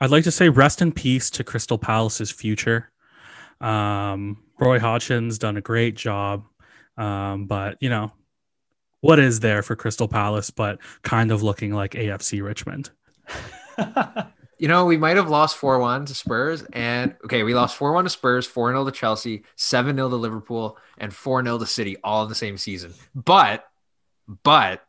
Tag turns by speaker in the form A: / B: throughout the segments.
A: I'd like to say rest in peace to Crystal Palace's future. Um, Roy Hodgson's done a great job, um, but you know, what is there for Crystal Palace but kind of looking like AFC Richmond?
B: you know, we might have lost 4 1 to Spurs. And okay, we lost 4 1 to Spurs, 4 0 to Chelsea, 7 0 to Liverpool, and 4 0 to City all in the same season. But, but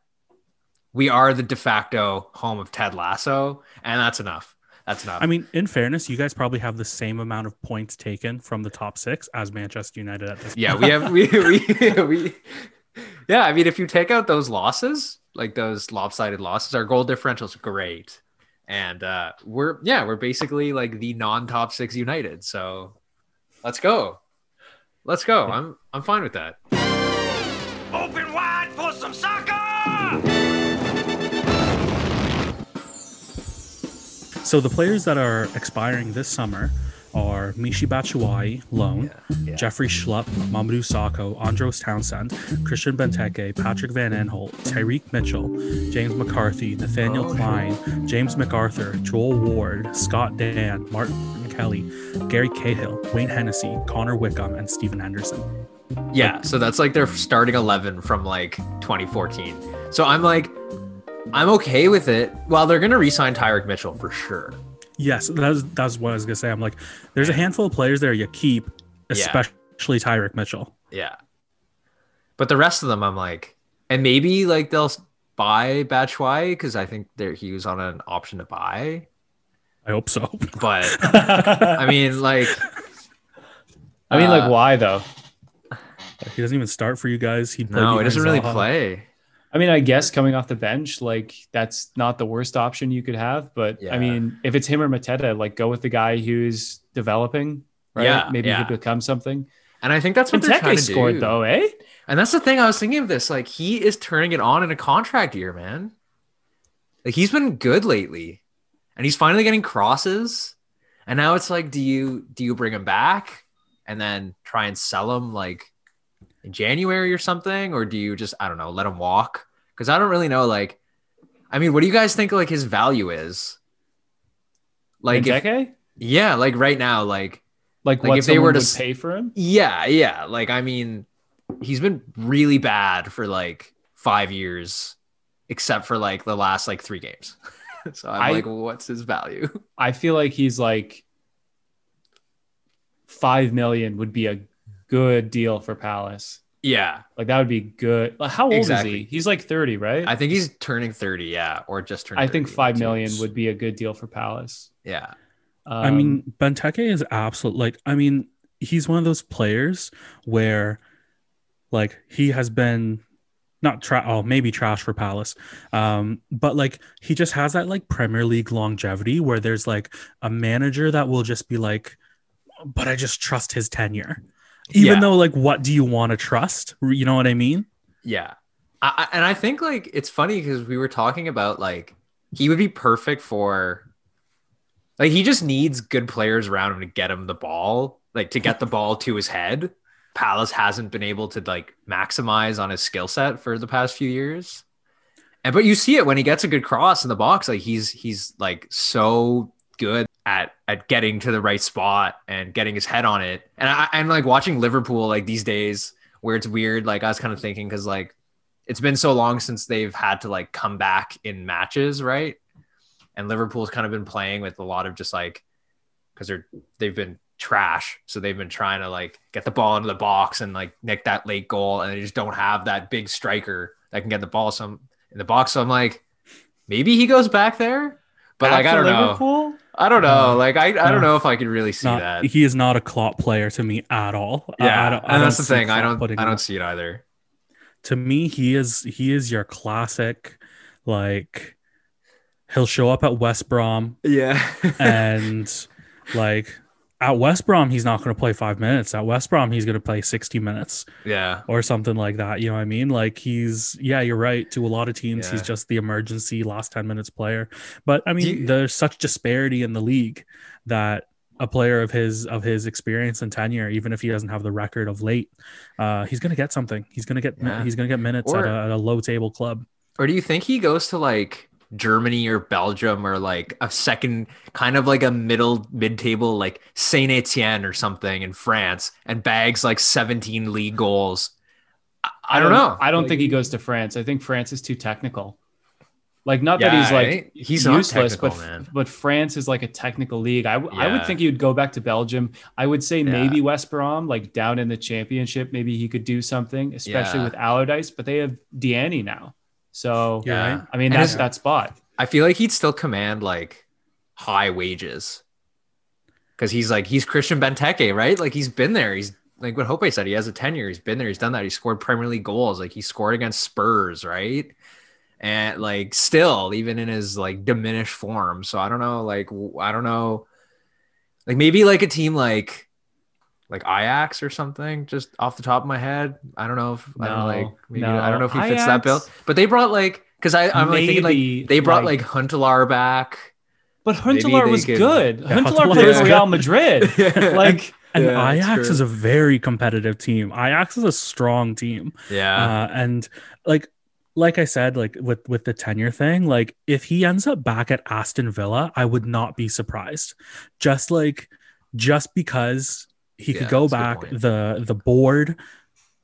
B: we are the de facto home of Ted Lasso, and that's enough. That's not.
A: I mean, in fairness, you guys probably have the same amount of points taken from the top six as Manchester United at this.
B: Yeah, we have we we we. Yeah, I mean, if you take out those losses, like those lopsided losses, our goal differential is great, and uh, we're yeah, we're basically like the non-top six United. So let's go, let's go. I'm I'm fine with that. Open wide
A: So the players that are expiring this summer are Michy Batshuayi, loan, yeah, yeah. Jeffrey Schlupp, Mamadou Sakho, Andros Townsend, Christian Benteke, Patrick Van Aanholt, Tyrick Mitchell, James McCarthy, Nathaniel oh, sure. James McArthur, Joel Ward, Scott Dann, Martin Kelly, Gary Cahill, Wayne Hennessy, Connor Wickham, and Stephen Henderson.
B: Yeah, so that's like their starting 11 from like 2014. So I'm like, I'm okay with it. Well, they're going to re-sign Tyrick Mitchell for sure.
A: Yes, that's that's what I was gonna say. I'm like, there's a handful of players there you keep, especially yeah. Tyrick Mitchell.
B: Yeah, but the rest of them, I'm like, and maybe like they'll buy Batshuayi because I think there he was on an option to buy.
A: I hope so.
B: But I mean, like,
C: I mean, uh, like, why though?
A: He doesn't even start for you guys.
B: He no, he doesn't really play.
C: I mean, I guess coming off the bench, like that's not the worst option you could have. But yeah. I mean, if it's him or Mateta, like go with the guy who's developing, right? Yeah, Maybe yeah. he could become something.
B: And I think that's what Benteke they're trying to scored,
C: do. though, eh?
B: And that's the thing I was thinking of this. Like he is turning it on in a contract year, man. Like he's been good lately, and he's finally getting crosses. And now it's like, do you do you bring him back and then try and sell him like in January or something, or do you just I don't know let him walk? Because I don't really know. Like, I mean, what do you guys think like his value is?
C: Like, if,
B: yeah, like right now, like,
C: like, like if they were to pay for him,
B: yeah, yeah. Like, I mean, he's been really bad for like five years, except for like the last like three games. so I'm I, like, what's his value?
C: I feel like he's like five million would be a good deal for Palace.
B: Yeah.
C: Like that would be good. How old exactly. is he? He's like 30, right?
B: I think he's turning 30, yeah, or just turned
C: I think 5 million would be a good deal for Palace.
B: Yeah.
A: Um, I mean, Benteke is absolute like I mean, he's one of those players where like he has been not trash oh maybe trash for Palace. Um, but like he just has that like Premier League longevity where there's like a manager that will just be like but I just trust his tenure even yeah. though like what do you want to trust you know what i mean?
B: Yeah. I, and i think like it's funny because we were talking about like he would be perfect for like he just needs good players around him to get him the ball like to get the ball to his head. Palace hasn't been able to like maximize on his skill set for the past few years. And but you see it when he gets a good cross in the box like he's he's like so good at at getting to the right spot and getting his head on it. And I, I'm like watching Liverpool like these days where it's weird. Like I was kind of thinking because like it's been so long since they've had to like come back in matches, right? And Liverpool's kind of been playing with a lot of just like because they're they've been trash, so they've been trying to like get the ball into the box and like nick that late goal, and they just don't have that big striker that can get the ball some in the box. So I'm like, maybe he goes back there, but back like I don't Liverpool? know. I don't know. Uh, like I, I don't know if I could really see
A: not,
B: that.
A: He is not a Klopp player to me at all.
B: Yeah,
A: I,
B: I don't, and that's the thing. I don't. I don't see it either.
A: To me, he is he is your classic, like he'll show up at West Brom.
B: Yeah,
A: and like at West Brom, he's not going to play five minutes. At West Brom, he's going to play 60 minutes.
B: Yeah.
A: Or something like that. You know what I mean? Like he's, yeah, you're right. To a lot of teams, yeah. he's just the emergency last 10 minutes player. But I mean, you, there's such disparity in the league that a player of his of his experience and tenure, even if he doesn't have the record of late, uh, he's going to get something. He's going to get yeah. he's going to get minutes or, at, a, at a low table club.
B: Or do you think he goes to like Germany or Belgium or like a second kind of like a middle mid table like Saint Etienne or something in France and bags like 17 league goals. I, I, don't, don't, know.
C: I don't like, think he goes to France. I think France is too technical. Like not yeah, that he's like eh? he's useless, but man. but France is like a technical league. I, yeah. I would think he would go back to Belgium. I would say yeah. maybe West Brom, like down in the championship, maybe he could do something, especially with Allardyce. But they have Diagne now, so yeah. I mean that's that spot.
B: I feel like he'd still command like high wages because he's like he's Christian Benteke, right? Like he's been there. He's like what Hope said. He has a tenure. He's been there. He's done that. He scored Premier League goals. Like he scored against Spurs, right? and like still even in his like diminished form. So I don't know, like I don't know, like maybe like a team like like Ajax or something, just off the top of my head. I don't know if no, I don't know, like maybe no. I don't know if he fits Ajax, that bill. But they brought like because I I'm like thinking like they brought like, like Huntelaar back.
C: But Huntelaar was could, good. Yeah, Huntelaar played for Real Madrid. yeah. Like
A: and yeah, Ajax is a very competitive team. Ajax is a strong team.
B: Yeah.
A: Uh, and like like I said, like with with the tenure thing, like if he ends up back at Aston Villa, I would not be surprised. Just like just because he yeah, could go back, the the board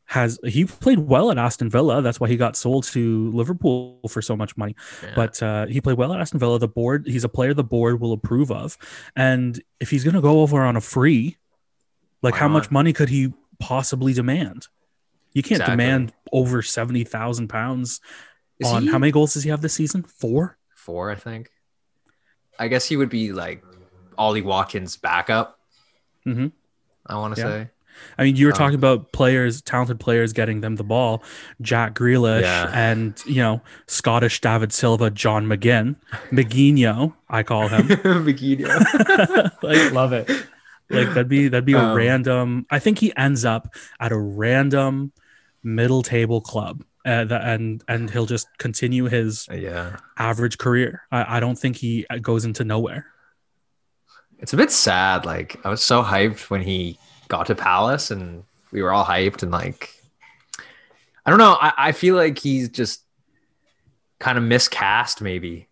A: has he played well at Aston Villa. That's why he got sold to Liverpool for so much money. Yeah. But uh, he played well at Aston Villa. The board, he's a player the board will approve of. And if he's gonna go over on a free, like why how not? much money could he possibly demand? You can't exactly. demand over seventy thousand pounds on he, how many goals does he have this season? Four.
B: Four, I think. I guess he would be like Ollie Watkins' backup.
A: Mm-hmm.
B: I want to yeah. say.
A: I mean, you were um, talking about players, talented players getting them the ball. Jack Grealish yeah. and you know Scottish David Silva, John McGinn, McGinho, I call him
B: McGinho.
C: like, love it.
A: Like that'd be that'd be a um, random. I think he ends up at a random middle table club uh, and and he'll just continue his
B: yeah
A: average career. I, I don't think he goes into nowhere.
B: It's a bit sad. Like I was so hyped when he got to Palace, and we were all hyped, and like I don't know. I, I feel like he's just kind of miscast, maybe.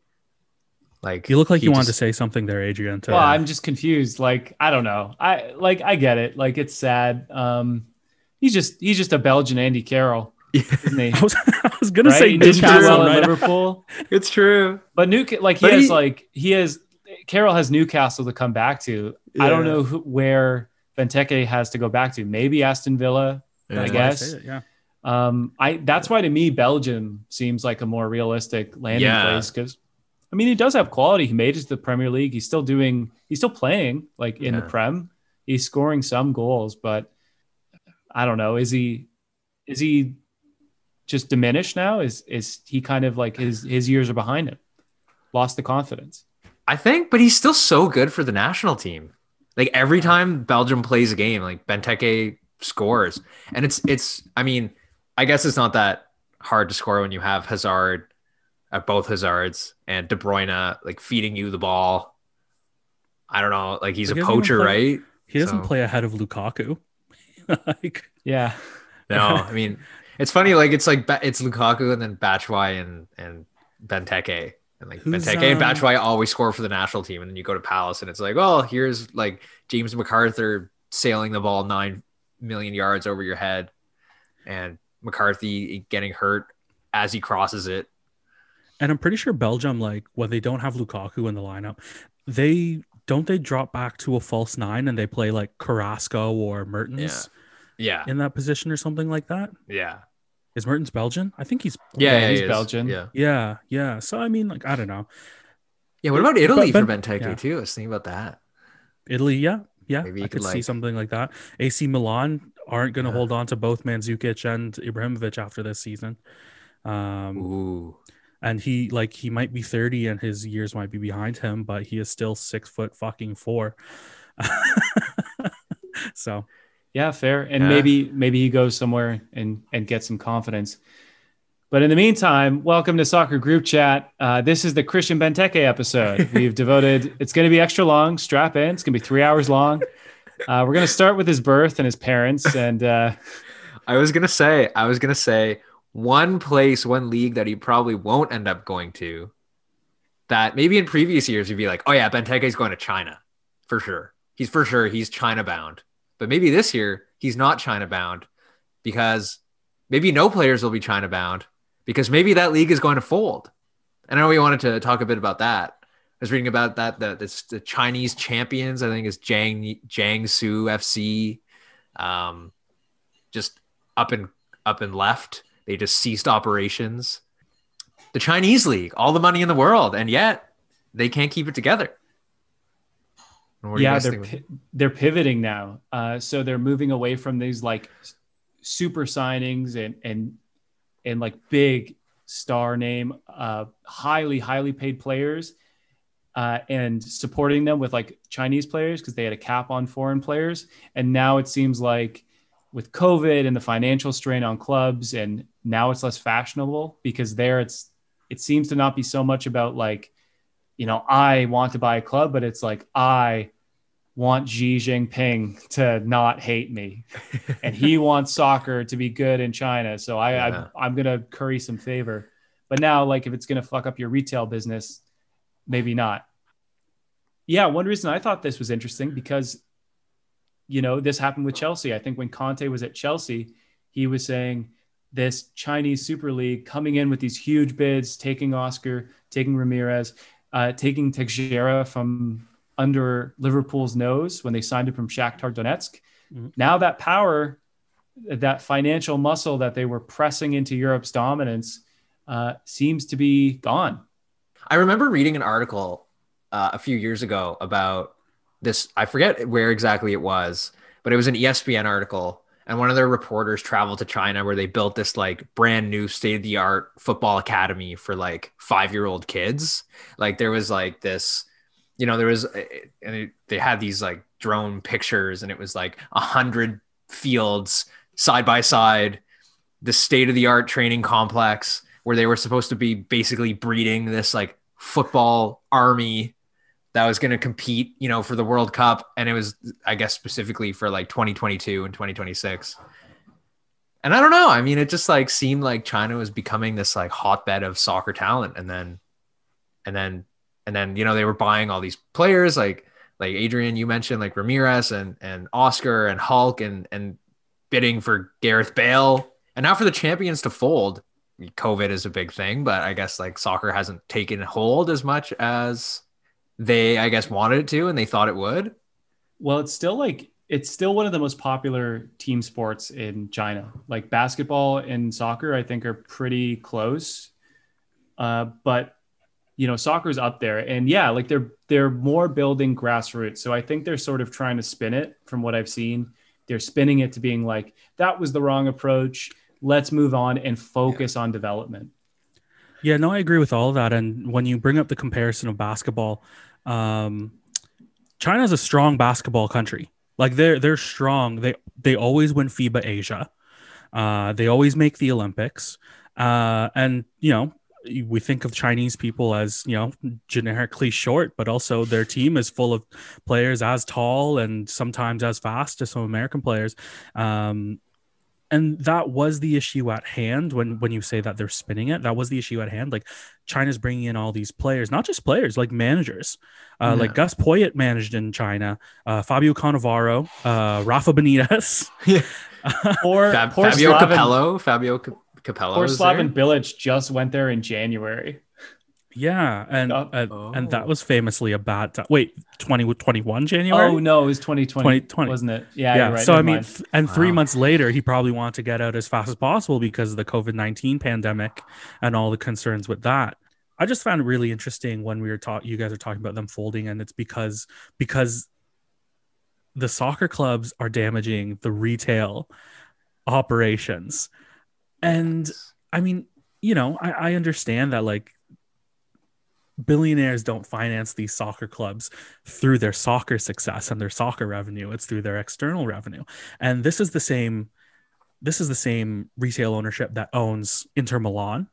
B: Like
A: you look like you just... wanted to say something there, Adrian.
C: To... Well, I'm just confused. Like I don't know. I like I get it. Like it's sad. Um, he's just he's just a Belgian Andy Carroll. Isn't he?
A: I was, I was gonna right? say he did
C: well right? Liverpool.
B: it's true,
C: but New like he but has he, like he has Carroll has Newcastle to come back to. Yeah. I don't know who, where Benteke has to go back to. Maybe Aston Villa. Yeah. I guess.
A: I yeah.
C: Um, I that's why to me Belgium seems like a more realistic landing yeah. place because I mean he does have quality. He made it to the Premier League. He's still doing. He's still playing like in yeah. the Prem. He's scoring some goals, but I don't know. Is he is he just diminished now? Is is he kind of like his his years are behind him? Lost the confidence.
B: I think, but he's still so good for the national team. Like every time Belgium plays a game, like Benteke scores, and it's it's. I mean, I guess it's not that hard to score when you have Hazard at uh, both Hazards and De Bruyne like feeding you the ball. I don't know, like he's a poacher,
A: play,
B: right?
A: He doesn't so. play ahead of Lukaku. like,
C: yeah.
B: No, I mean, it's funny. Like, it's like it's Lukaku and then Batshuayi and and Benteke. And like Who's, Benteke and uh, Batshuayi always score for the national team, and then you go to Palace, and it's like, oh, here's like James McArthur sailing the ball nine million yards over your head, and McCarthy getting hurt as he crosses it.
A: And I'm pretty sure Belgium, like when they don't have Lukaku in the lineup, they don't they drop back to a false nine and they play like Carrasco or Mertens?
B: yeah, Yeah.
A: In that position or something like that?
B: Yeah.
A: Is Mertens Belgian? I think he's
B: yeah, yeah
C: he's
B: he
C: Belgian.
B: Yeah.
A: Yeah, yeah. So I mean, like, I don't know.
B: Yeah, what about Italy but, but, for Benteke yeah. too? I was thinking about that.
A: Italy, yeah, yeah. Maybe I could like... see something like that. AC Milan aren't going to yeah. hold on to both Mandzukic and Ibrahimovic after this season. Um,
B: Ooh
A: and he like he might be 30 and his years might be behind him but he is still six foot fucking four so
C: yeah fair and yeah. maybe maybe he goes somewhere and and gets some confidence but in the meantime welcome to soccer group chat uh, this is the christian benteke episode we've devoted it's going to be extra long strap in it's going to be three hours long uh, we're going to start with his birth and his parents and uh,
B: i was going to say i was going to say one place, one league that he probably won't end up going to that maybe in previous years you'd be like, oh yeah, Benteke's going to China for sure. He's for sure he's China bound. But maybe this year he's not China bound because maybe no players will be China bound because maybe that league is going to fold. And I know we wanted to talk a bit about that. I was reading about that the, the, the Chinese champions, I think is Jiang Jiangsu FC. Um, just up and up and left. They just ceased operations. The Chinese league, all the money in the world, and yet they can't keep it together.
C: Yeah, they're pi- they're pivoting now. Uh, so they're moving away from these like super signings and and and like big star name, uh, highly highly paid players, uh, and supporting them with like Chinese players because they had a cap on foreign players. And now it seems like with COVID and the financial strain on clubs, and now it's less fashionable because there it's it seems to not be so much about like, you know, I want to buy a club, but it's like I want Xi Jinping to not hate me, and he wants soccer to be good in China. So I, yeah. I I'm gonna curry some favor. But now, like, if it's gonna fuck up your retail business, maybe not. Yeah, one reason I thought this was interesting because you know, this happened with Chelsea. I think when Conte was at Chelsea, he was saying this Chinese Super League coming in with these huge bids, taking Oscar, taking Ramires, uh, taking Teixeira from under Liverpool's nose when they signed him from Shakhtar Donetsk. Mm-hmm. Now that power, that financial muscle that they were pressing into Europe's dominance, uh, seems to be gone.
B: I remember reading an article uh, a few years ago about this I forget where exactly it was, but it was an ESPN article and one of their reporters traveled to China where they built this like brand new state of the art football academy for like 5-year-old kids. Like there was like this you know there was eh, eh, and they had these like drone pictures and it was like a hundred fields side by side the state of the art training complex where they were supposed to be basically breeding this like football army that was going to compete, you know, for the World Cup, and it was, I guess, specifically for like 2022 and 2026. And I don't know. I mean, it just like seemed like China was becoming this like hotbed of soccer talent, and then, and then, and then, you know, they were buying all these players like like Adrian, you mentioned like Ramires and and Oscar and Hulk and and bidding for Gareth Bale, and now for the champions to fold. COVID is a big thing, but I guess like soccer hasn't taken hold as much as they I guess wanted it to and they thought it would.
C: Well, it's still like it's still one of the most popular team sports in China. Like basketball and soccer, I think are pretty close. Uh, but you know, soccer's up there, and yeah, like they're they're more building grassroots. So I think they're sort of trying to spin it from what I've seen. They're spinning it to being like that was the wrong approach. Let's move on and focus yeah. on development.
A: Yeah, no, I agree with all of that. And when you bring up the comparison of basketball, um, China is a strong basketball country. Like they're they're strong. They they always win FIBA Asia. Uh, they always make the Olympics. Uh, and you know we think of Chinese people as you know generically short, but also their team is full of players as tall and sometimes as fast as some American players. Um, and that was the issue at hand when when you say that they're spinning it that was the issue at hand like china's bringing in all these players not just players like managers uh, yeah. like gus poyet managed in china uh, fabio cannavaro uh, rafa benitez
B: yeah. or Fab- fabio Slaven, capello fabio capello
C: or slaven bilic just went there in january
A: yeah, and uh, oh. and that was famously a bad time. Wait, 2021 January?
C: Oh no, it was 2020, 2020. wasn't it? Yeah, yeah. Right,
A: so I mean, th- and wow. three months later, he probably wanted to get out as fast as possible because of the COVID 19 pandemic and all the concerns with that. I just found it really interesting when we were talking. You guys are talking about them folding, and it's because because the soccer clubs are damaging the retail operations, and I mean, you know, I, I understand that like billionaires don't finance these soccer clubs through their soccer success and their soccer revenue. It's through their external revenue. And this is the same this is the same retail ownership that owns inter milan.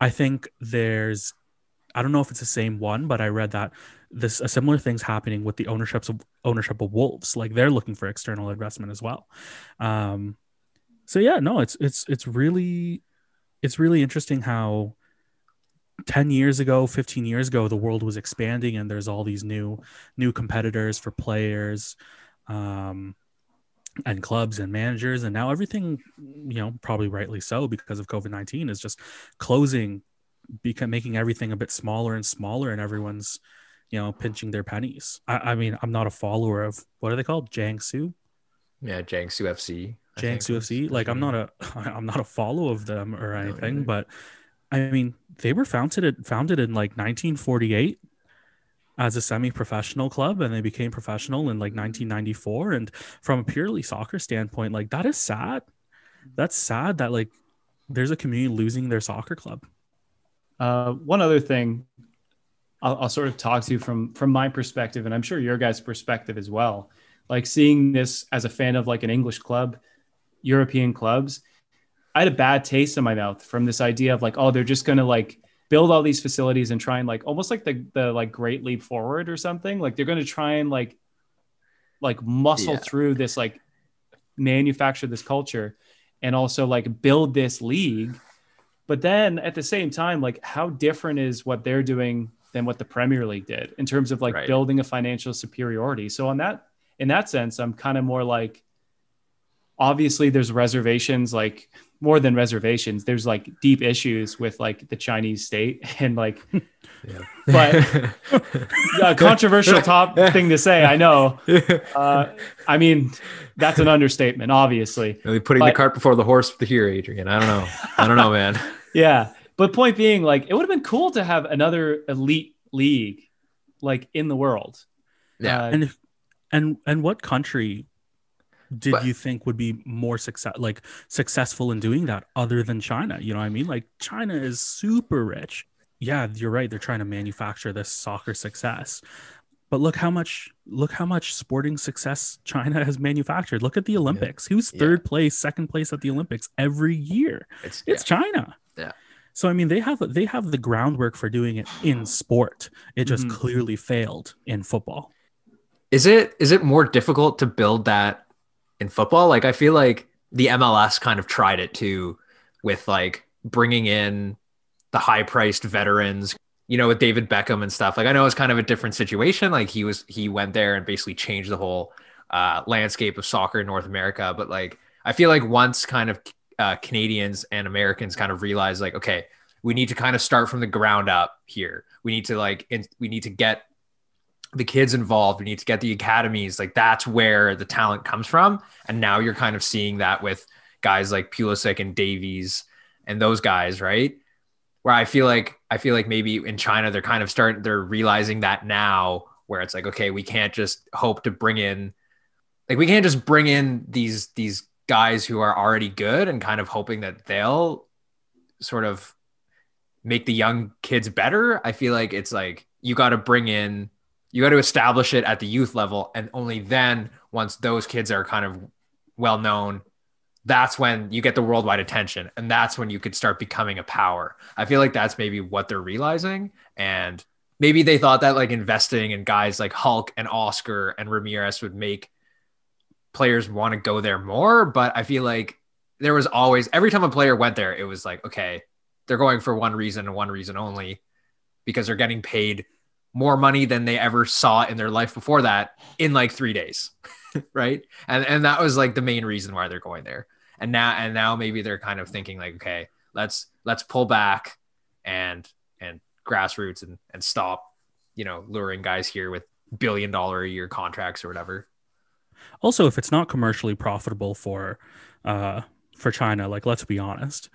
A: I think there's i don't know if it's the same one but i read that this a similar thing's happening with the ownerships of ownership of wolves. Like they're looking for external investment as well. Um so yeah no it's it's it's really it's really interesting how 10 years ago 15 years ago the world was expanding and there's all these new new competitors for players um, and clubs and managers. And now everything you know probably rightly so because of covid-19 is just closing become making everything a bit smaller and smaller and everyone's you know pinching their pennies. I, I mean i'm not a follower of what are they called? Jiangsu?
B: Yeah jiangsu fc
A: jiangsu fc like i'm not a i'm not a follow of them or anything but i mean they were founded founded in like 1948 as a semi-professional club and they became professional in like 1994 and from a purely soccer standpoint like that is sad. That's sad that like there's a community losing their soccer club.
C: Uh, one other thing I'll, I'll, sort of talk to you from from my perspective and i'm sure your guys perspective as well. Like seeing this as a fan of like an english club european clubs i had a bad taste in my mouth from this idea of like oh they're just going to like build all these facilities and try and like almost like the the like great leap forward or something like they're going to try and like like muscle yeah. through this like manufacture this culture and also like build this league but then at the same time like how different is what they're doing than what the premier league did in terms of like right. building a financial superiority so on that in that sense i'm kind of more like obviously there's reservations like more than reservations there's like deep issues with like the chinese state and like yeah. but a controversial top thing to say i know. Uh, i mean that's an understatement obviously.
B: Really putting but, the cart before the horse here adrian? I don't know. I don't know man.
C: Yeah. But point being like it would have been cool to have another elite league like in the world.
A: Yeah. Uh, and and and what country did but, you think would be more success like successful in doing that other than China? You know what I mean? Like China is super rich. Yeah, you're right. They're trying to manufacture this soccer success. But look how much look how much sporting success China has manufactured. Look at the Olympics. Yeah. Who's third yeah. place, second place at the Olympics every year? It's, it's yeah. China.
B: Yeah.
A: So I mean they have they have the groundwork for doing it in sport. It just mm-hmm. clearly failed in football.
B: Is it is it more difficult to build that in football. Like I feel like the MLS kind of tried it too with like bringing in the high priced veterans, you know, with David Beckham and stuff. Like I know it's kind of a different situation. Like he was he went there and basically changed the whole uh, landscape of soccer in North America. But like I feel like once kind of uh, Canadians and Americans kind of realize like, okay, we need to kind of start from the ground up here. We need to like in, we need to get the kids involved. We need to get the academies. Like that's where the talent comes from. And now you're kind of seeing that with guys like Pulisic and Davies and those guys, right? Where I feel like I feel like maybe in China they're kind of starting they're realizing that now where it's like, okay, we can't just hope to bring in like we can't just bring in these these guys who are already good and kind of hoping that they'll sort of make the young kids better. I feel like it's like you got to bring in you got to establish it at the youth level and only then once those kids are kind of well known that's when you get the worldwide attention and that's when you could start becoming a power. I feel like that's maybe what they're realizing and maybe they thought that like investing in guys like hulk and oscar and ramires would make players want to go there more but i feel like there was always every time a player went there it was like okay they're going for one reason and one reason only because they're getting paid more money than they ever saw in their life before that in like three days. right. And and that was like the main reason why they're going there. And now and now maybe they're kind of thinking like, okay, let's let's pull back and and grassroots and and stop, you know, luring guys here with billion dollar a year contracts or whatever.
A: Also, if it's not commercially profitable for uh for China, like let's be honest,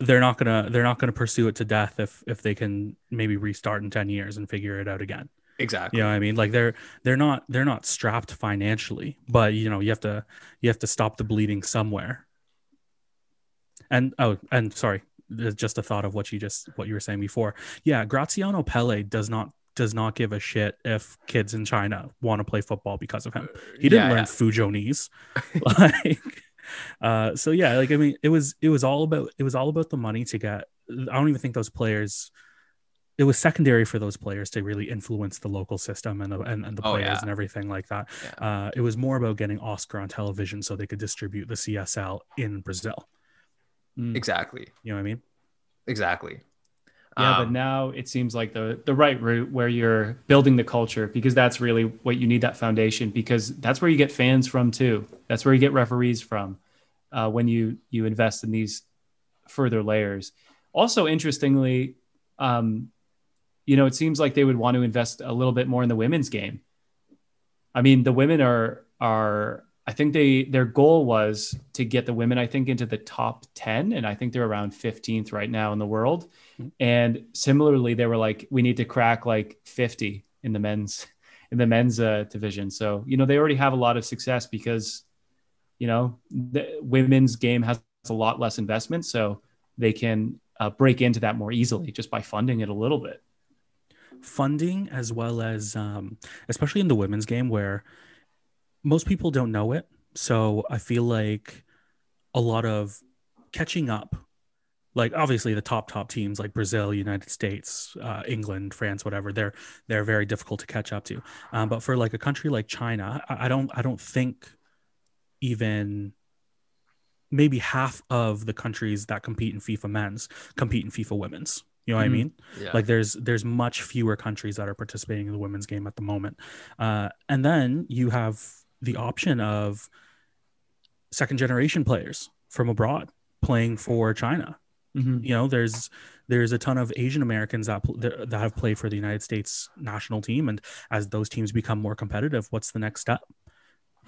A: they're not gonna they're not gonna pursue it to death if if they can maybe restart in 10 years and figure it out again.
B: Exactly.
A: You know what i mean? Like they're they're not they're not strapped financially but you know you have to you have to stop the bleeding somewhere. And oh and sorry uh, just a thought of what you just what you were saying before. Yeah graziano pelle does not does not give a shit if kids in china want to play football because of him. He didn't yeah, learn yeah. fujonese like uh, so yeah, like I mean, it was it was all about it was all about the money to get. I don't even think those players. It was secondary for those players to really influence the local system and the, and, and the oh, players oh, yeah. and everything like that. Yeah. Uh, it was more about getting Oscar on television so they could distribute the CSL in Brazil.
B: Mm. Exactly.
A: You know what I mean?
B: Exactly.
C: Yeah, um, but now it seems like the the right route where you're building the culture because that's really what you need that foundation because that's where you get fans from too. That's where you get referees from uh, when you you invest in these further layers. Also, interestingly, um, you know, it seems like they would want to invest a little bit more in the women's game. I mean, the women are are I think they their goal was to get the women I think into the top 10 and I think they're around 15th right now in the world. Mm-hmm. And similarly they were like we need to crack like 50 in the men's in the men's uh, division. So, you know, they already have a lot of success because you know, the women's game has a lot less investment so they can uh, break into that more easily just by funding it a little bit.
A: Funding as well as um, especially in the women's game where most people don't know it. So I feel like a lot of catching up, like obviously the top top teams like Brazil, United States, uh, England, France, whatever, they're they're very difficult to catch up to. Um, but for like a country like China, I, I don't I don't think even maybe half of the countries that compete in FIFA men's compete in FIFA women's. You know what mm-hmm. I mean? Yeah. Like there's there's much fewer countries that are participating in the women's game at the moment. Uh, and then you have the option of second generation players from abroad playing for China. Mm-hmm. You know, there's there's a ton of Asian Americans that that have played for the United States national team, and as those teams become more competitive, what's the next step?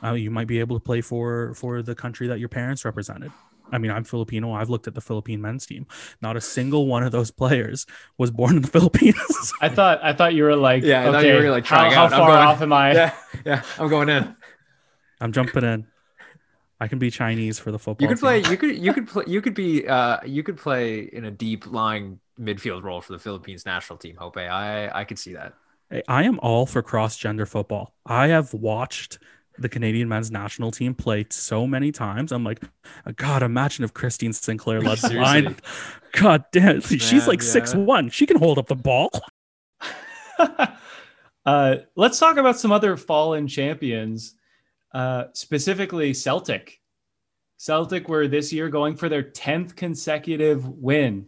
A: Uh, you might be able to play for for the country that your parents represented. I mean, I'm Filipino. I've looked at the Philippine men's team. Not a single one of those players was born in the Philippines.
C: I thought I thought you were like,
B: yeah, I okay, thought you were like trying
C: how, how far going, off am I?
B: Yeah, yeah, I'm going in.
A: I'm jumping in. I can be Chinese for the football.
B: You could
A: team.
B: play. You could. You could play. You could be. Uh, you could play in a deep lying midfield role for the Philippines national team. Hope I. I could see that.
A: I am all for cross gender football. I have watched the Canadian men's national team play so many times. I'm like, God, imagine if Christine Sinclair led the line. God damn, she's like six yeah. one. She can hold up the ball.
C: uh, let's talk about some other fallen champions, uh, specifically Celtic. Celtic were this year going for their 10th consecutive win.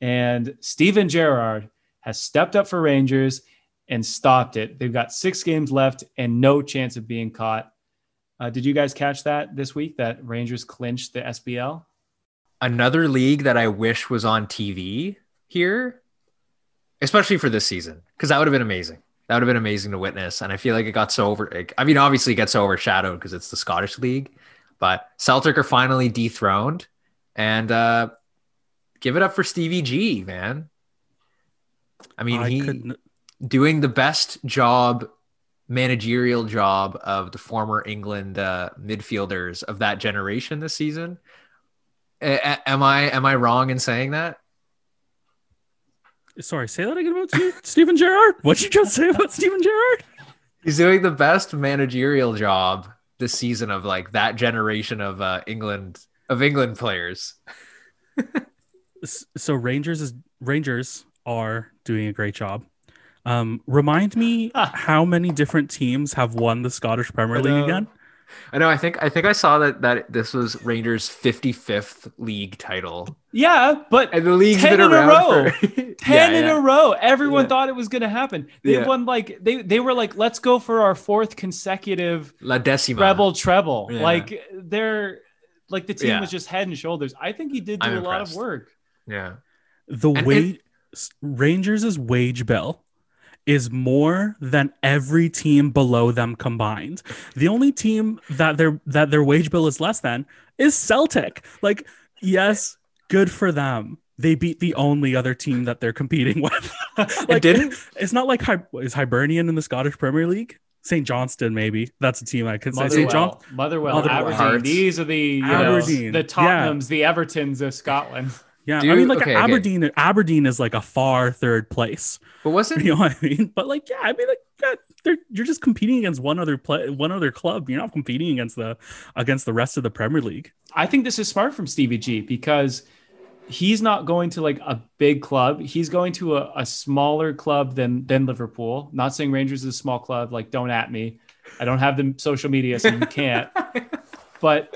C: And Steven Gerrard has stepped up for Rangers and stopped it. They've got six games left and no chance of being caught. Uh, did you guys catch that this week that Rangers clinched the SPL?
B: Another league that I wish was on TV here, especially for this season, because that would have been amazing. That would have been amazing to witness. And I feel like it got so over. I mean, obviously, it gets so overshadowed because it's the Scottish league, but Celtic are finally dethroned. And uh, give it up for Stevie G, man. I mean, I he. Couldn't doing the best job managerial job of the former England uh, midfielders of that generation this season. A- am I am I wrong in saying that?
A: Sorry, say that again about Steven Gerrard. What'd you just say about Steven Gerrard?
B: He's doing the best managerial job this season of like that generation of uh, England of England players.
A: so Rangers is Rangers are doing a great job. Um, remind me how many different teams have won the Scottish Premier League again?
B: I know. I think I think I saw that that this was Rangers' 55th league title.
C: Yeah, but
B: and the league's been around a row.
C: For... ten yeah, in yeah. a row. Everyone yeah. thought it was going to happen. They won like they they were like, let's go for our fourth consecutive
B: La Decima
C: treble treble. Like they're like the team was just head and shoulders. I think he did do I'm a impressed. lot of work.
B: Yeah.
A: The and, wage Rangers' wage bill is more than every team below them combined. The only team that their that their wage bill is less than is Celtic. Like, yes, good for them. They beat the only other team that they're competing with. like, it didn't. It's not like is Hibernian in the Scottish Premier League. St. Johnstone, maybe that's a team I could say. St. John,
C: Motherwell, Motherwell, Aberdeen. These are the Aberdeen, know, the Tottenhams, yeah. the Evertons of Scotland.
A: Yeah, I mean, like okay, Aberdeen. Okay. Aberdeen is like a far third place.
B: But wasn't
A: you know what I mean? But like, yeah, I mean, like, yeah, you're just competing against one other play, one other club. You're not competing against the against the rest of the Premier League.
C: I think this is smart from Stevie G because he's not going to like a big club. He's going to a, a smaller club than than Liverpool. Not saying Rangers is a small club. Like, don't at me. I don't have the social media, so you can't. but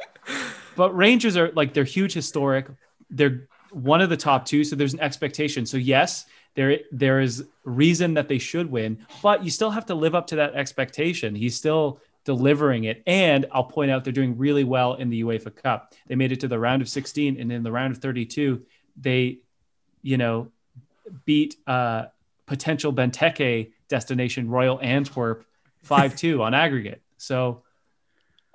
C: but Rangers are like they're huge, historic. They're one of the top two. So there's an expectation. So yes, there there is reason that they should win, but you still have to live up to that expectation. He's still delivering it. And I'll point out they're doing really well in the UEFA Cup. They made it to the round of 16, and in the round of 32, they, you know, beat uh, potential Benteke destination Royal Antwerp 5 2 on aggregate. So,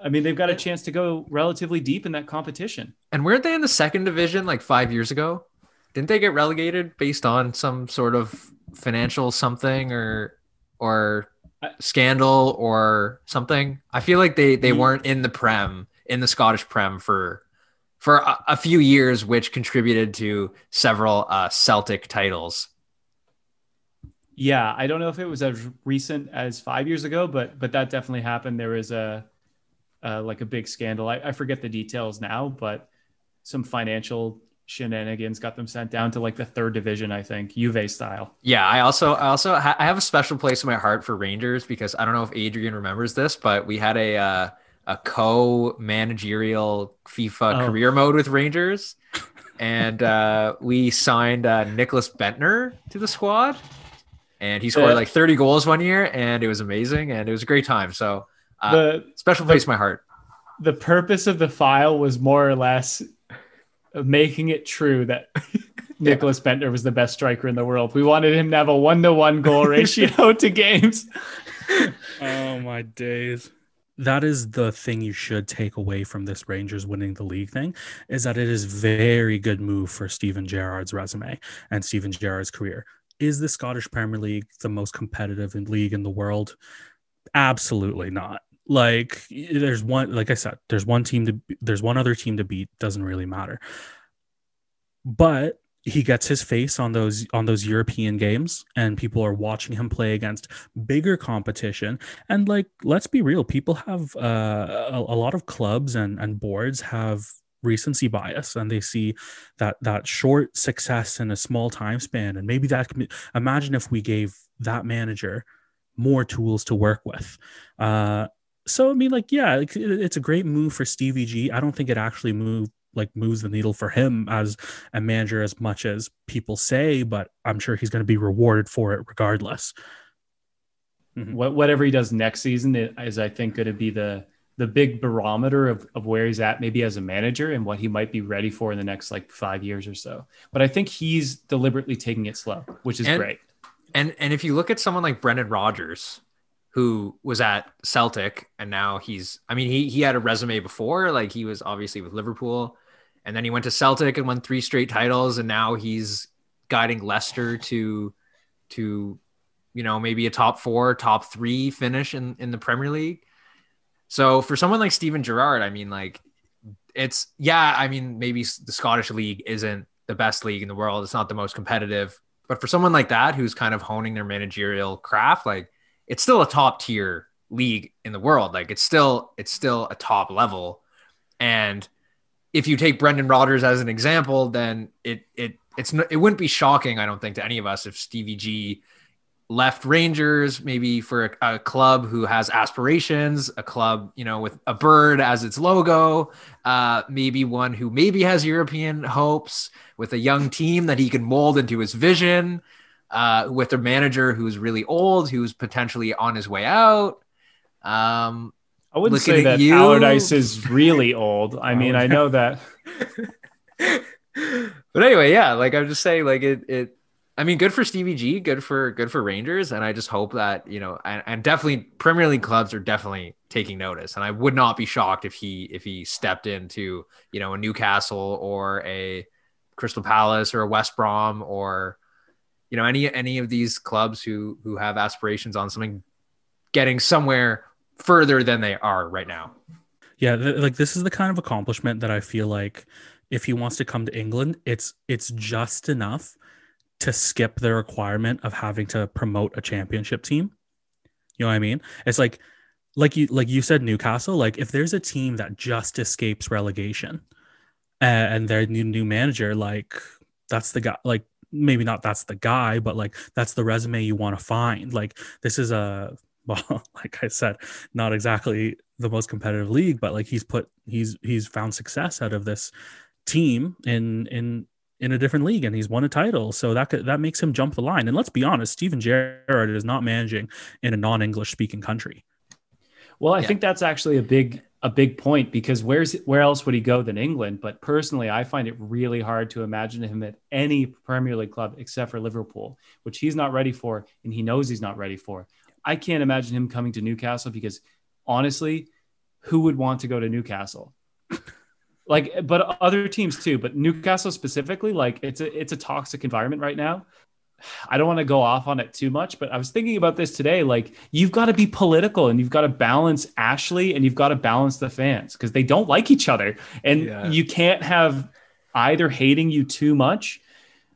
C: I mean, they've got a chance to go relatively deep in that competition.
B: And weren't they in the second division like five years ago? Didn't they get relegated based on some sort of financial something or or scandal or something? I feel like they they weren't in the prem in the Scottish prem for for a, a few years, which contributed to several uh, Celtic titles.
C: Yeah, I don't know if it was as recent as five years ago, but but that definitely happened. There was a uh, like a big scandal. I, I forget the details now, but some financial shenanigans got them sent down to like the third division, I think, Juve style.
B: Yeah, I also I also ha- I have a special place in my heart for Rangers because I don't know if Adrian remembers this, but we had a uh, a co managerial FIFA oh. career mode with Rangers, and uh, we signed uh, Nicklas Bendtner to the squad and he scored like 30 goals one year and it was amazing and it was a great time so uh, the special place the, my heart
C: the purpose of the file was more or less making it true that yeah. Nicklas Bendtner was the best striker in the world. We wanted him to have a one to one goal ratio to games.
A: Oh my days. That is the thing you should take away from this Rangers winning the league thing is that it is very good move for Steven Gerrard's resume and Steven Gerrard's career is the Scottish Premier League the most competitive league in the world? Absolutely not. Like there's one, like I said, there's one team to, there's one other team to beat. Doesn't really matter. But he gets his face on those on those European games, and people are watching him play against bigger competition. And like, let's be real, people have uh, a, a lot of clubs and and boards have recency bias and they see that that short success in a small time span and maybe that can be, imagine if we gave that manager more tools to work with uh so i mean like yeah it's a great move for stevie g. I don't think it actually moved like moves the needle for him as a manager as much as people say but i'm sure he's going to be rewarded for it regardless.
C: Mm-hmm. whatever he does next season is i think going to be the the big barometer of, of where he's at maybe as a manager and what he might be ready for in the next like five years or so. But i think he's deliberately taking it slow which is
B: and,
C: great.
B: and and if you look at someone like brendan rodgers who was at celtic and now he's i mean he he had a resume before like he was obviously with liverpool and then he went to celtic and won three straight titles and now he's guiding leicester to to you know maybe a top four top three finish in in the premier league so for someone like Steven Gerrard, I mean, like it's yeah, I mean, maybe the Scottish league isn't the best league in the world. It's not the most competitive, but for someone like that who's kind of honing their managerial craft, like it's still a top tier league in the world. Like it's still it's still a top level. And if you take Brendan Rodgers as an example, then it it it's it wouldn't be shocking, I don't think, to any of us if Stevie G left Rangers, maybe for a, a, club who has aspirations, a club, you know, with a bird as its logo, uh, maybe one who maybe has European hopes with a young team that he can mold into his vision, uh, with their manager who's really old, who's potentially on his way out. Um,
C: I wouldn't say that you. Allardyce is really old. I mean, I know that.
B: but anyway, yeah, like I'm just saying, like it, it, I mean, good for Stevie G, good for good for Rangers, and I just hope that you know, and, and, definitely Premier League clubs are definitely taking notice, and I would not be shocked if he if he stepped into you know a Newcastle or a Crystal Palace or a West Brom or you know any any of these clubs who who have aspirations on something getting somewhere further than they are right now.
A: Yeah, th- like this is the kind of accomplishment that I feel like if he wants to come to England, it's it's just enough to skip the requirement of having to promote a championship team. You know what I mean? It's like like you like you said Newcastle, like if there's a team that just escapes relegation and, and their new new manager like that's the guy like maybe not that's the guy but like that's the resume you want to find. Like this is a well, like I said, not exactly the most competitive league, but like he's put he's he's found success out of this team in in in a different league and he's won a title. So that could, that makes him jump the line. And let's be honest, Steven Gerrard is not managing in a non-English speaking country.
C: Well, I yeah. think that's actually a big a big point because where's where else would he go than England? But personally, I find it really hard to imagine him at any Premier League club except for Liverpool, which he's not ready for, and he knows he's not ready for. I can't imagine him coming to Newcastle because honestly, who would want to go to Newcastle? like, but other teams too, but Newcastle specifically, like it's a it's a toxic environment right now. I don't want to go off on it too much, but I was thinking about this today. Like, you've got to be political and you've got to balance Ashley and you've got to balance the fans because they don't like each other. And yeah. you can't have either hating you too much.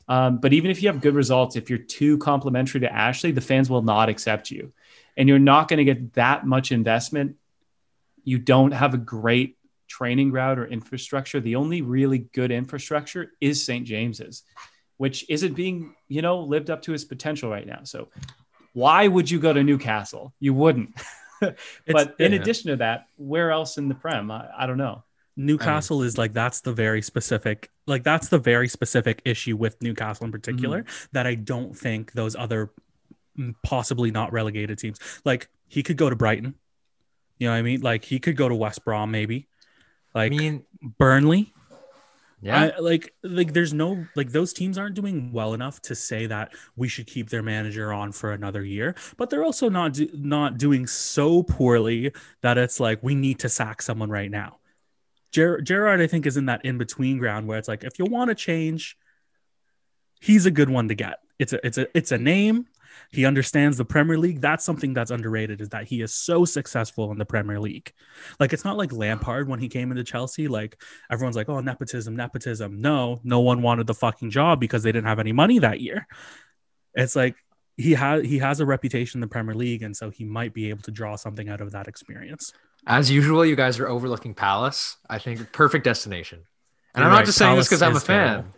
C: Um, but even if you have good results, if you're too complimentary to Ashley, the fans will not accept you. And you're not going to get that much investment. You don't have a great training route or infrastructure. The only really good infrastructure is St. James's which isn't being, you know, lived up to his potential right now. So why would you go to Newcastle? You wouldn't. but in yeah. addition to that, where else in the Prem? I, I don't know.
A: Newcastle I mean, is like that's the very specific like that's the very specific issue with Newcastle in particular mm-hmm. that I don't think those other mm, possibly not relegated teams like he could go to Brighton. You know what I mean? Like he could go to West Brom maybe. Like I mean Burnley. Yeah. I, like like there's no like those teams aren't doing well enough to say that we should keep their manager on for another year, but they're also not do, not doing so poorly that it's like we need to sack someone right now. Ger- Gerrard I think is in that in between ground where it's like if you want to change he's a good one to get. It's a it's a it's a name he understands the Premier League. That's something that's underrated is that he is so successful in the Premier League. Like it's not like Lampard when he came into Chelsea. Like everyone's like, oh, nepotism, nepotism. No, no one wanted the fucking job because they didn't have any money that year. It's like he has he has a reputation in the Premier League, and so he might be able to draw something out of that experience.
B: As usual, you guys are overlooking Palace. I think perfect destination. And You're I'm right. not just saying Palace this because I'm a fan. Terrible.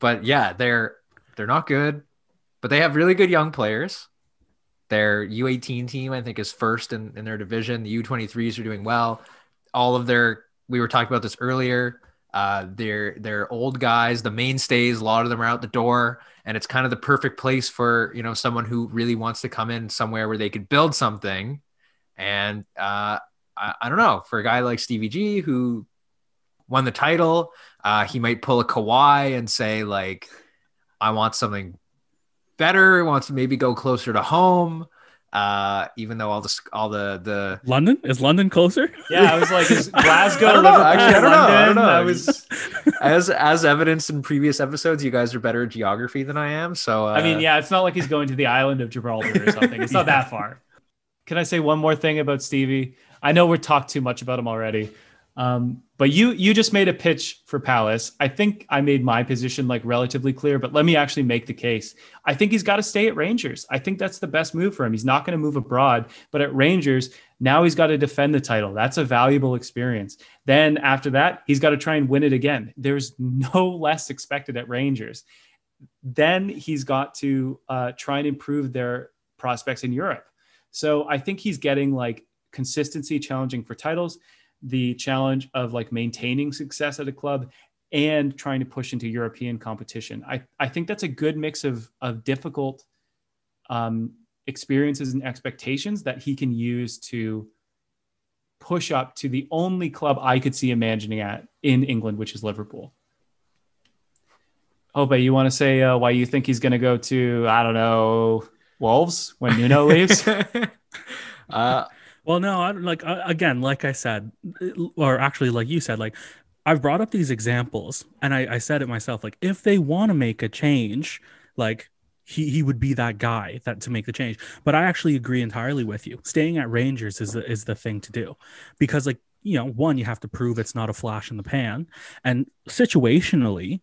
B: But yeah, they're they're not good but they have really good young players. Their U18 team, I think, is first in, in their division. The U23s are doing well. All of their, we were talking about this earlier. Uh, they're they're old guys, the mainstays. A lot of them are out the door, and it's kind of the perfect place for you know someone who really wants to come in somewhere where they could build something. And uh, I, I don't know for a guy like Stevie G who won the title, uh, he might pull a Kawhi and say like, I want something better, wants to maybe go closer to home. Uh, even though all the all the the
A: London is London closer?
C: Yeah, I was like, is Glasgow? I don't know. Actually, I don't know. I don't know. I
B: was as as evidenced in previous episodes, you guys are better at geography than I am. So uh...
C: I mean, yeah, it's not like he's going to the island of Gibraltar or something. It's not yeah. that far. Can I say one more thing about Stevie? I know we're talked too much about him already, um, but you you just made a pitch for Palace. I think I made my position like relatively clear, but let me actually make the case. I think he's got to stay at Rangers. I think that's the best move for him. He's not going to move abroad, but at Rangers, now he's got to defend the title. That's a valuable experience. Then after that, he's got to try and win it again. There's no less expected at Rangers. Then he's got to uh, try and improve their prospects in Europe. So I think he's getting like consistency challenging for titles the challenge of like maintaining success at a club and trying to push into European competition. I, I think that's a good mix of, of difficult um, experiences and expectations that he can use to push up to the only club I could see imagining at in England, which is Liverpool. But you want to say uh, why you think he's going to go to, I don't know, Wolves when Nuno leaves?
A: uh, well, no, I like uh, again, like I said, or actually, like you said, like I've brought up these examples, and I, I said it myself. Like, if they want to make a change, like he he would be that guy that to make the change. But I actually agree entirely with you. Staying at Rangers is the, is the thing to do, because like you know, one, you have to prove it's not a flash in the pan, and situationally,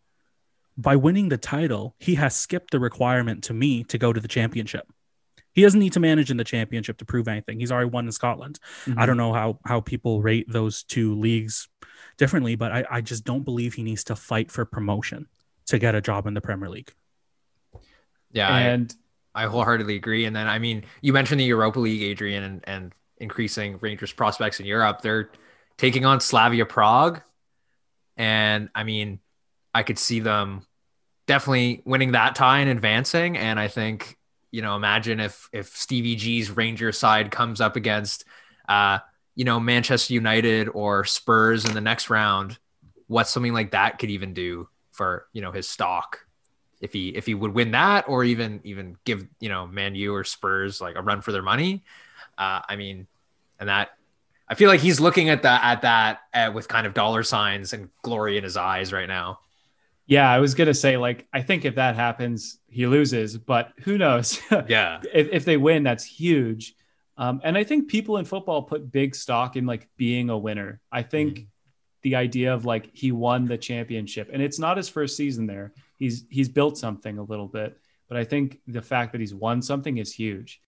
A: by winning the title, he has skipped the requirement to me to go to the championship. He doesn't need to manage in the championship to prove anything. He's already won in Scotland. Mm-hmm. I don't know how how people rate those two leagues differently, but I, I just don't believe he needs to fight for promotion to get a job in the Premier League.
B: Yeah, and I, I wholeheartedly agree. And then I mean, you mentioned the Europa League, Adrian, and, and increasing Rangers prospects in Europe. They're taking on Slavia Prague, and I mean, I could see them definitely winning that tie and advancing. And I think, you know, imagine if if Stevie G's Ranger side comes up against uh, you know, Manchester United or Spurs in the next round, what something like that could even do for, you know, his stock. If he if he would win that or even even give, you know, Man U or Spurs like a run for their money. Uh, I mean, and that I feel like he's looking at that at that uh, with kind of dollar signs and glory in his eyes right now.
C: Yeah, I was gonna say like I think if that happens, he loses, but who knows?
B: Yeah,
C: if, if they win, that's huge. Um, and I think people in football put big stock in like being a winner. I think mm-hmm. the idea of like he won the championship, and it's not his first season there. He's he's built something a little bit, but I think the fact that he's won something is huge.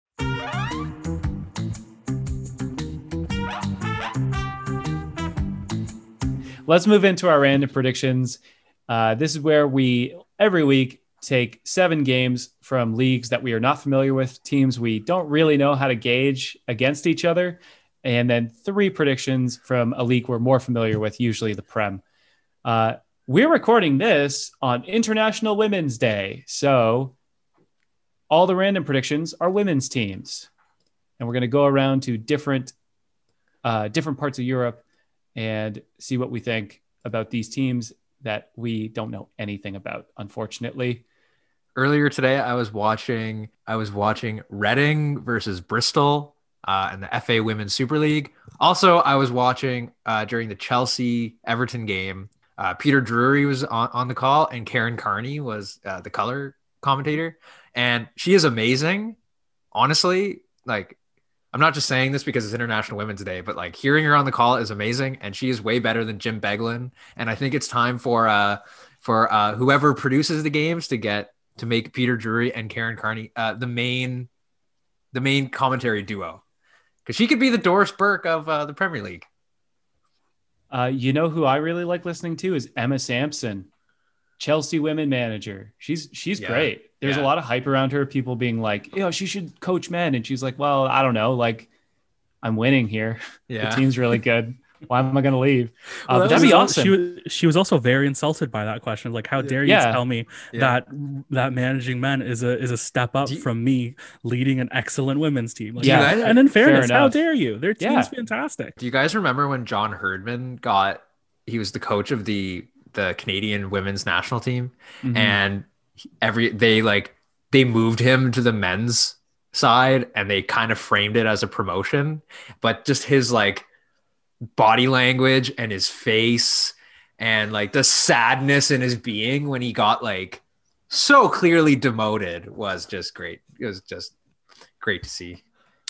C: Let's move into our random predictions. Uh, this is where we every week take seven games from leagues that we are not familiar with, teams we don't really know how to gauge against each other, and then three predictions from a league we're more familiar with, usually the Prem. Uh, we're recording this on International Women's Day, so all the random predictions are women's teams, and we're going to go around to different uh, different parts of Europe and see what we think about these teams that we don't know anything about, unfortunately.
B: Earlier today, I was watching I was watching Reading versus Bristol uh, in the FA Women's Super League. Also, I was watching uh, during the Chelsea Everton game. Uh, Peter Drury was on, on the call, and Karen Carney was uh, the color commentator, and she is amazing. Honestly, like I'm not just saying this because it's International Women's Day, but like hearing her on the call is amazing, and she is way better than Jim Beglin. And I think it's time for uh for uh whoever produces the games to get to make Peter Drury and Karen Carney uh the main the main commentary duo because she could be the Doris Burke of uh, the Premier League.
C: Uh, you know who I really like listening to is Emma Sampson, Chelsea women manager. She's she's yeah. great there's yeah. a lot of hype around her. People being like, you know, she should coach men. And she's like, well, I don't know. Like, I'm winning here. Yeah. the team's really good. Why am I going to leave? Uh, well, that'd be awesome.
A: She was, she was also very insulted by that question. Like, how dare you yeah. tell me yeah. that that managing men is a is a step up you, from me leading an excellent women's team? Like, yeah, guys, and in fairness, fair how dare you? Their team's yeah. fantastic.
B: Do you guys remember when John Herdman got? He was the coach of the the Canadian women's national team, mm-hmm. and every they like they moved him to the men's side and they kind of framed it as a promotion but just his like body language and his face and like the sadness in his being when he got like so clearly demoted was just great it was just great to see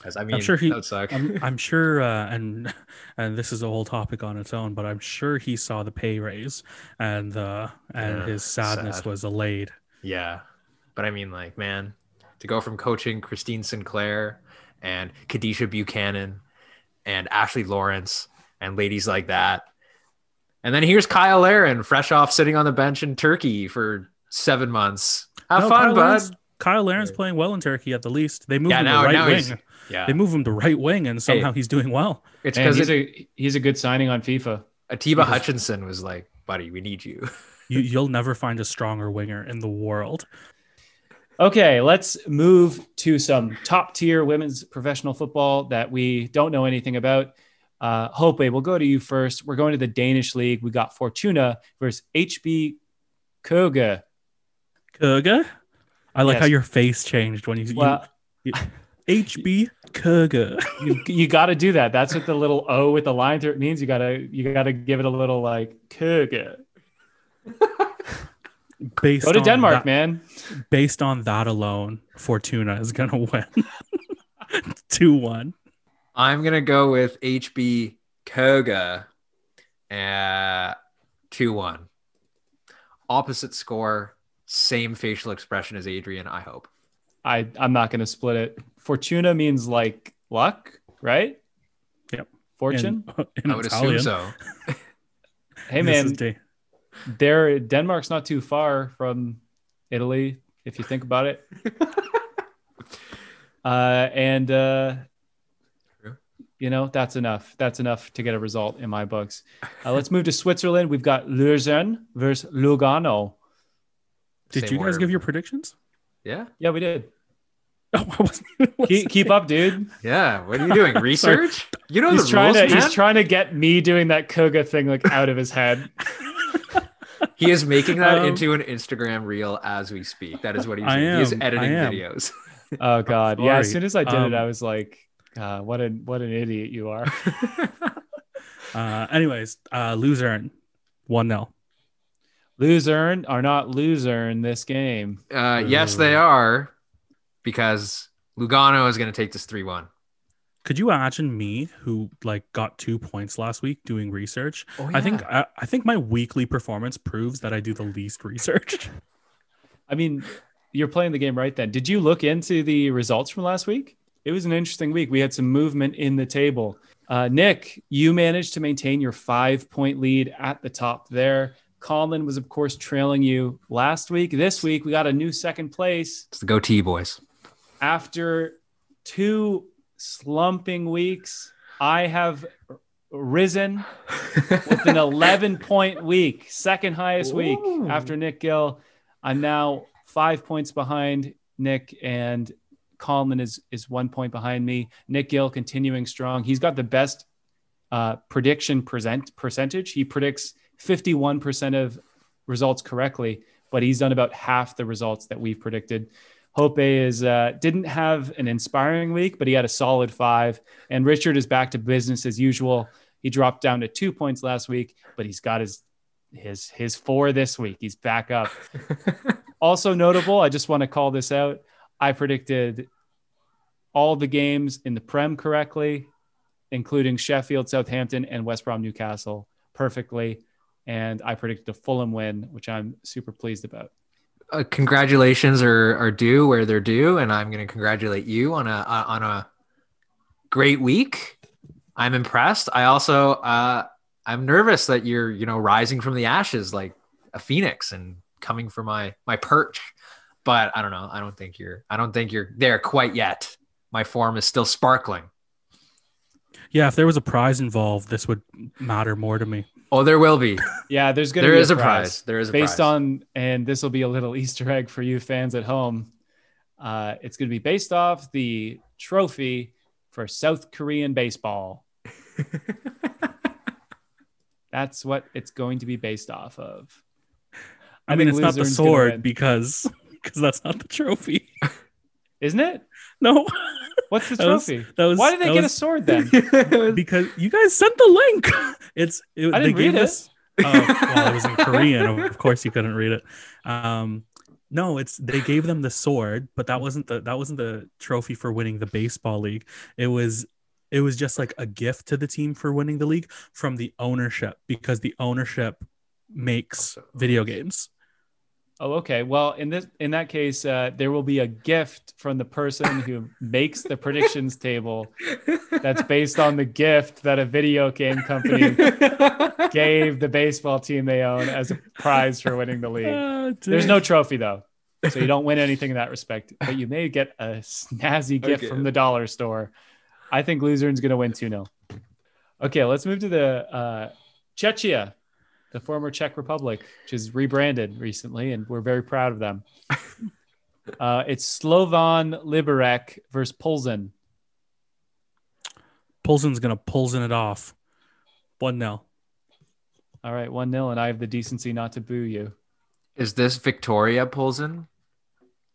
B: as I mean,
A: I'm sure he. I'm, I'm, sure, uh, and and this is a whole topic on its own, but I'm sure he saw the pay raise, and uh, and yeah, his sadness sad. was allayed.
B: Yeah. But I mean, like, man, to go from coaching Christine Sinclair and Kadeisha Buchanan and Ashley Lawrence and ladies like that. And then here's Cyle Larin, fresh off sitting on the bench in Turkey for seven months. Have no, fun, Kyle bud. Larin's,
A: Cyle Larin's playing well in Turkey at the least. They move yeah, him now, to right wing. Yeah. They move him to right wing and somehow hey, he's doing well.
C: It's because he's, it, a, he's a good signing on FIFA.
B: Atiba Hutchinson was like, buddy, we need you.
A: you, you'll never find a stronger winger in the world.
C: Okay, let's move to some top tier women's professional football that we don't know anything about. Uh, Hope, we'll go to you first. We're going to the Danish league. We got Fortuna versus HB Køge.
A: Køge? I like yes. how your face changed when you. Well, you, you HB Køge.
C: you you got to do that. That's what the little O with the line through it means. You gotta you gotta give it a little like Køge.
A: Based
C: go to Denmark, that, man.
A: Based on that alone, Fortuna is gonna win two one.
B: I'm gonna go with HB Køge at uh, two one. Opposite score, same facial expression as Adrian. I hope.
C: I I'm not gonna split it. Fortuna means like luck, right?
A: Yep.
C: Fortune.
B: In, in I would Italian. assume
C: so. hey man, there Denmark's not too far from Italy if you think about it. uh, and uh, you know that's enough. That's enough to get a result in my books. Uh, let's move to Switzerland. We've got Luzern versus Lugano.
A: Did
B: same
A: you guys
B: order.
A: give your predictions?
B: Yeah.
C: Yeah, we did.
A: Oh, I wasn't. even
C: Keep, keep up, dude.
B: Yeah. What are you doing? Research? You know
C: He's
B: the
C: trying
B: rules,
C: to
B: man?
C: he's trying to get me doing that Koga thing like out of his head.
B: He is making that
A: Um,
B: into an Instagram reel as we speak. That is what he's
A: I
B: doing. He is editing videos.
C: Oh god. Yeah, as soon as I did
A: Um,
C: it, I was like, uh, what an what an idiot you are.
A: Uh, anyways, uh, loser one 0
C: Loser are not loser in this game.
B: Uh, yes, they are, because Lugano is going to take this three one.
A: Could you imagine me who like got two points last week doing research?
B: Oh,
A: I think I, I think my weekly performance proves that I do the least research.
C: I mean, you're playing the game right then. Did you look into the results from last week? It was an interesting week. We had some movement in the table. Uh, Nick, you managed to maintain your five point lead at the top there. Colin was, of course, trailing you last week. This week, we got a new second place
B: it's the goatee boys.
C: after two slumping weeks. I have risen with an 11 point week, second highest week after Nick Gill. I'm now five points behind Nick, and Colin is is one point behind me. Nick Gill continuing strong. He's got the best uh, prediction present percentage. He predicts 51% of results correctly, but he's done about half the results that we've predicted. Hope is uh, didn't have an inspiring week, but he had a solid five. And Richard is back to business as usual. He dropped down to two points last week, but he's got his his his four this week. He's back up. also notable, I just want to call this out. I predicted all the games in the Prem correctly, including Sheffield, Southampton, and West Brom Newcastle perfectly. And I predicted a Fulham win, which I'm super pleased about.
B: Uh, congratulations are, are due where they're due, and I'm going to congratulate you on a uh, on a great week. I'm impressed. I also uh, I'm nervous that you're you know rising from the ashes like a phoenix and coming for my my perch, but I don't know. I don't think you're I don't think you're there quite yet. My form is still sparkling.
A: yeah, if there was a prize involved, this would matter more to me.
B: Oh, there will be.
C: Yeah, there's going to
B: There
C: be
B: is a prize. There is a
C: based
B: prize.
C: on, and this will be a little Easter egg for you fans at home. Uh, it's going to be based off the trophy for South Korean baseball. That's what it's going to be based off of.
A: I,
C: I
A: mean,
C: think
A: it's not the sword because because that's not the trophy.
C: Isn't it?
A: No,
C: What's the
A: That was-
C: trophy?
A: that was-
C: Why did they get a sword then?
A: because you guys sent the link. It's it,
C: I
A: they
C: didn't
A: gave
C: read it.
A: us- Oh, well, it was in Korean. Of course, you couldn't read it. Um, no, it's they gave them the sword, but that wasn't the that wasn't the trophy for winning the baseball league. It was it was just like a gift to the team for winning the league from the ownership because the ownership makes video games.
C: Oh, okay. Well, in this in that case, uh, there will be a gift from the person who makes the predictions table. That's based on the gift that a video game company gave the baseball team they own as a prize for winning the league.
A: Ah,
C: There's no trophy though, so you don't win anything in that respect. But you may get a snazzy gift
B: Okay.
C: from the dollar store. I think Luzern's going to win 2 0. Okay, let's move to the uh, Czechia, the former Czech Republic, which is rebranded recently, and we're very proud of them. Uh, it's Slovan Liberec versus Polzin.
A: Pulsen's gonna Pulsen it off. One nil.
C: All right, 1 0, and I have the decency not to boo you.
B: Is this Victoria Polsen?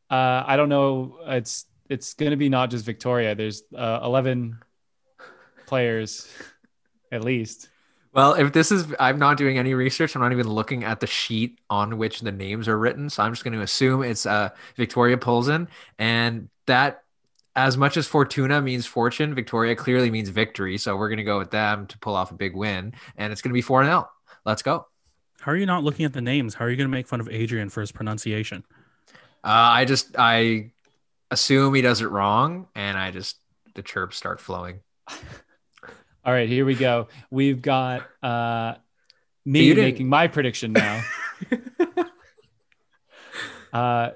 C: Uh, I don't know. It's it's going to be not just Victoria. There's uh, 11 players at least.
B: Well, if this is, I'm not doing any research. I'm not even looking at the sheet on which the names are written. So I'm just going to assume it's uh, Victoria Polsen. And that, as much as Fortuna means fortune, Victoria clearly means victory. So we're going to go with them to pull off a big win. And it's going to be 4 0. Let's go.
A: How are you not looking at the names? How are you gonna make fun of Adrian for his pronunciation?
B: Uh, I just, I assume he does it wrong. And I just, the chirps start flowing.
C: All right, here we go. We've got uh, me making my prediction now. uh,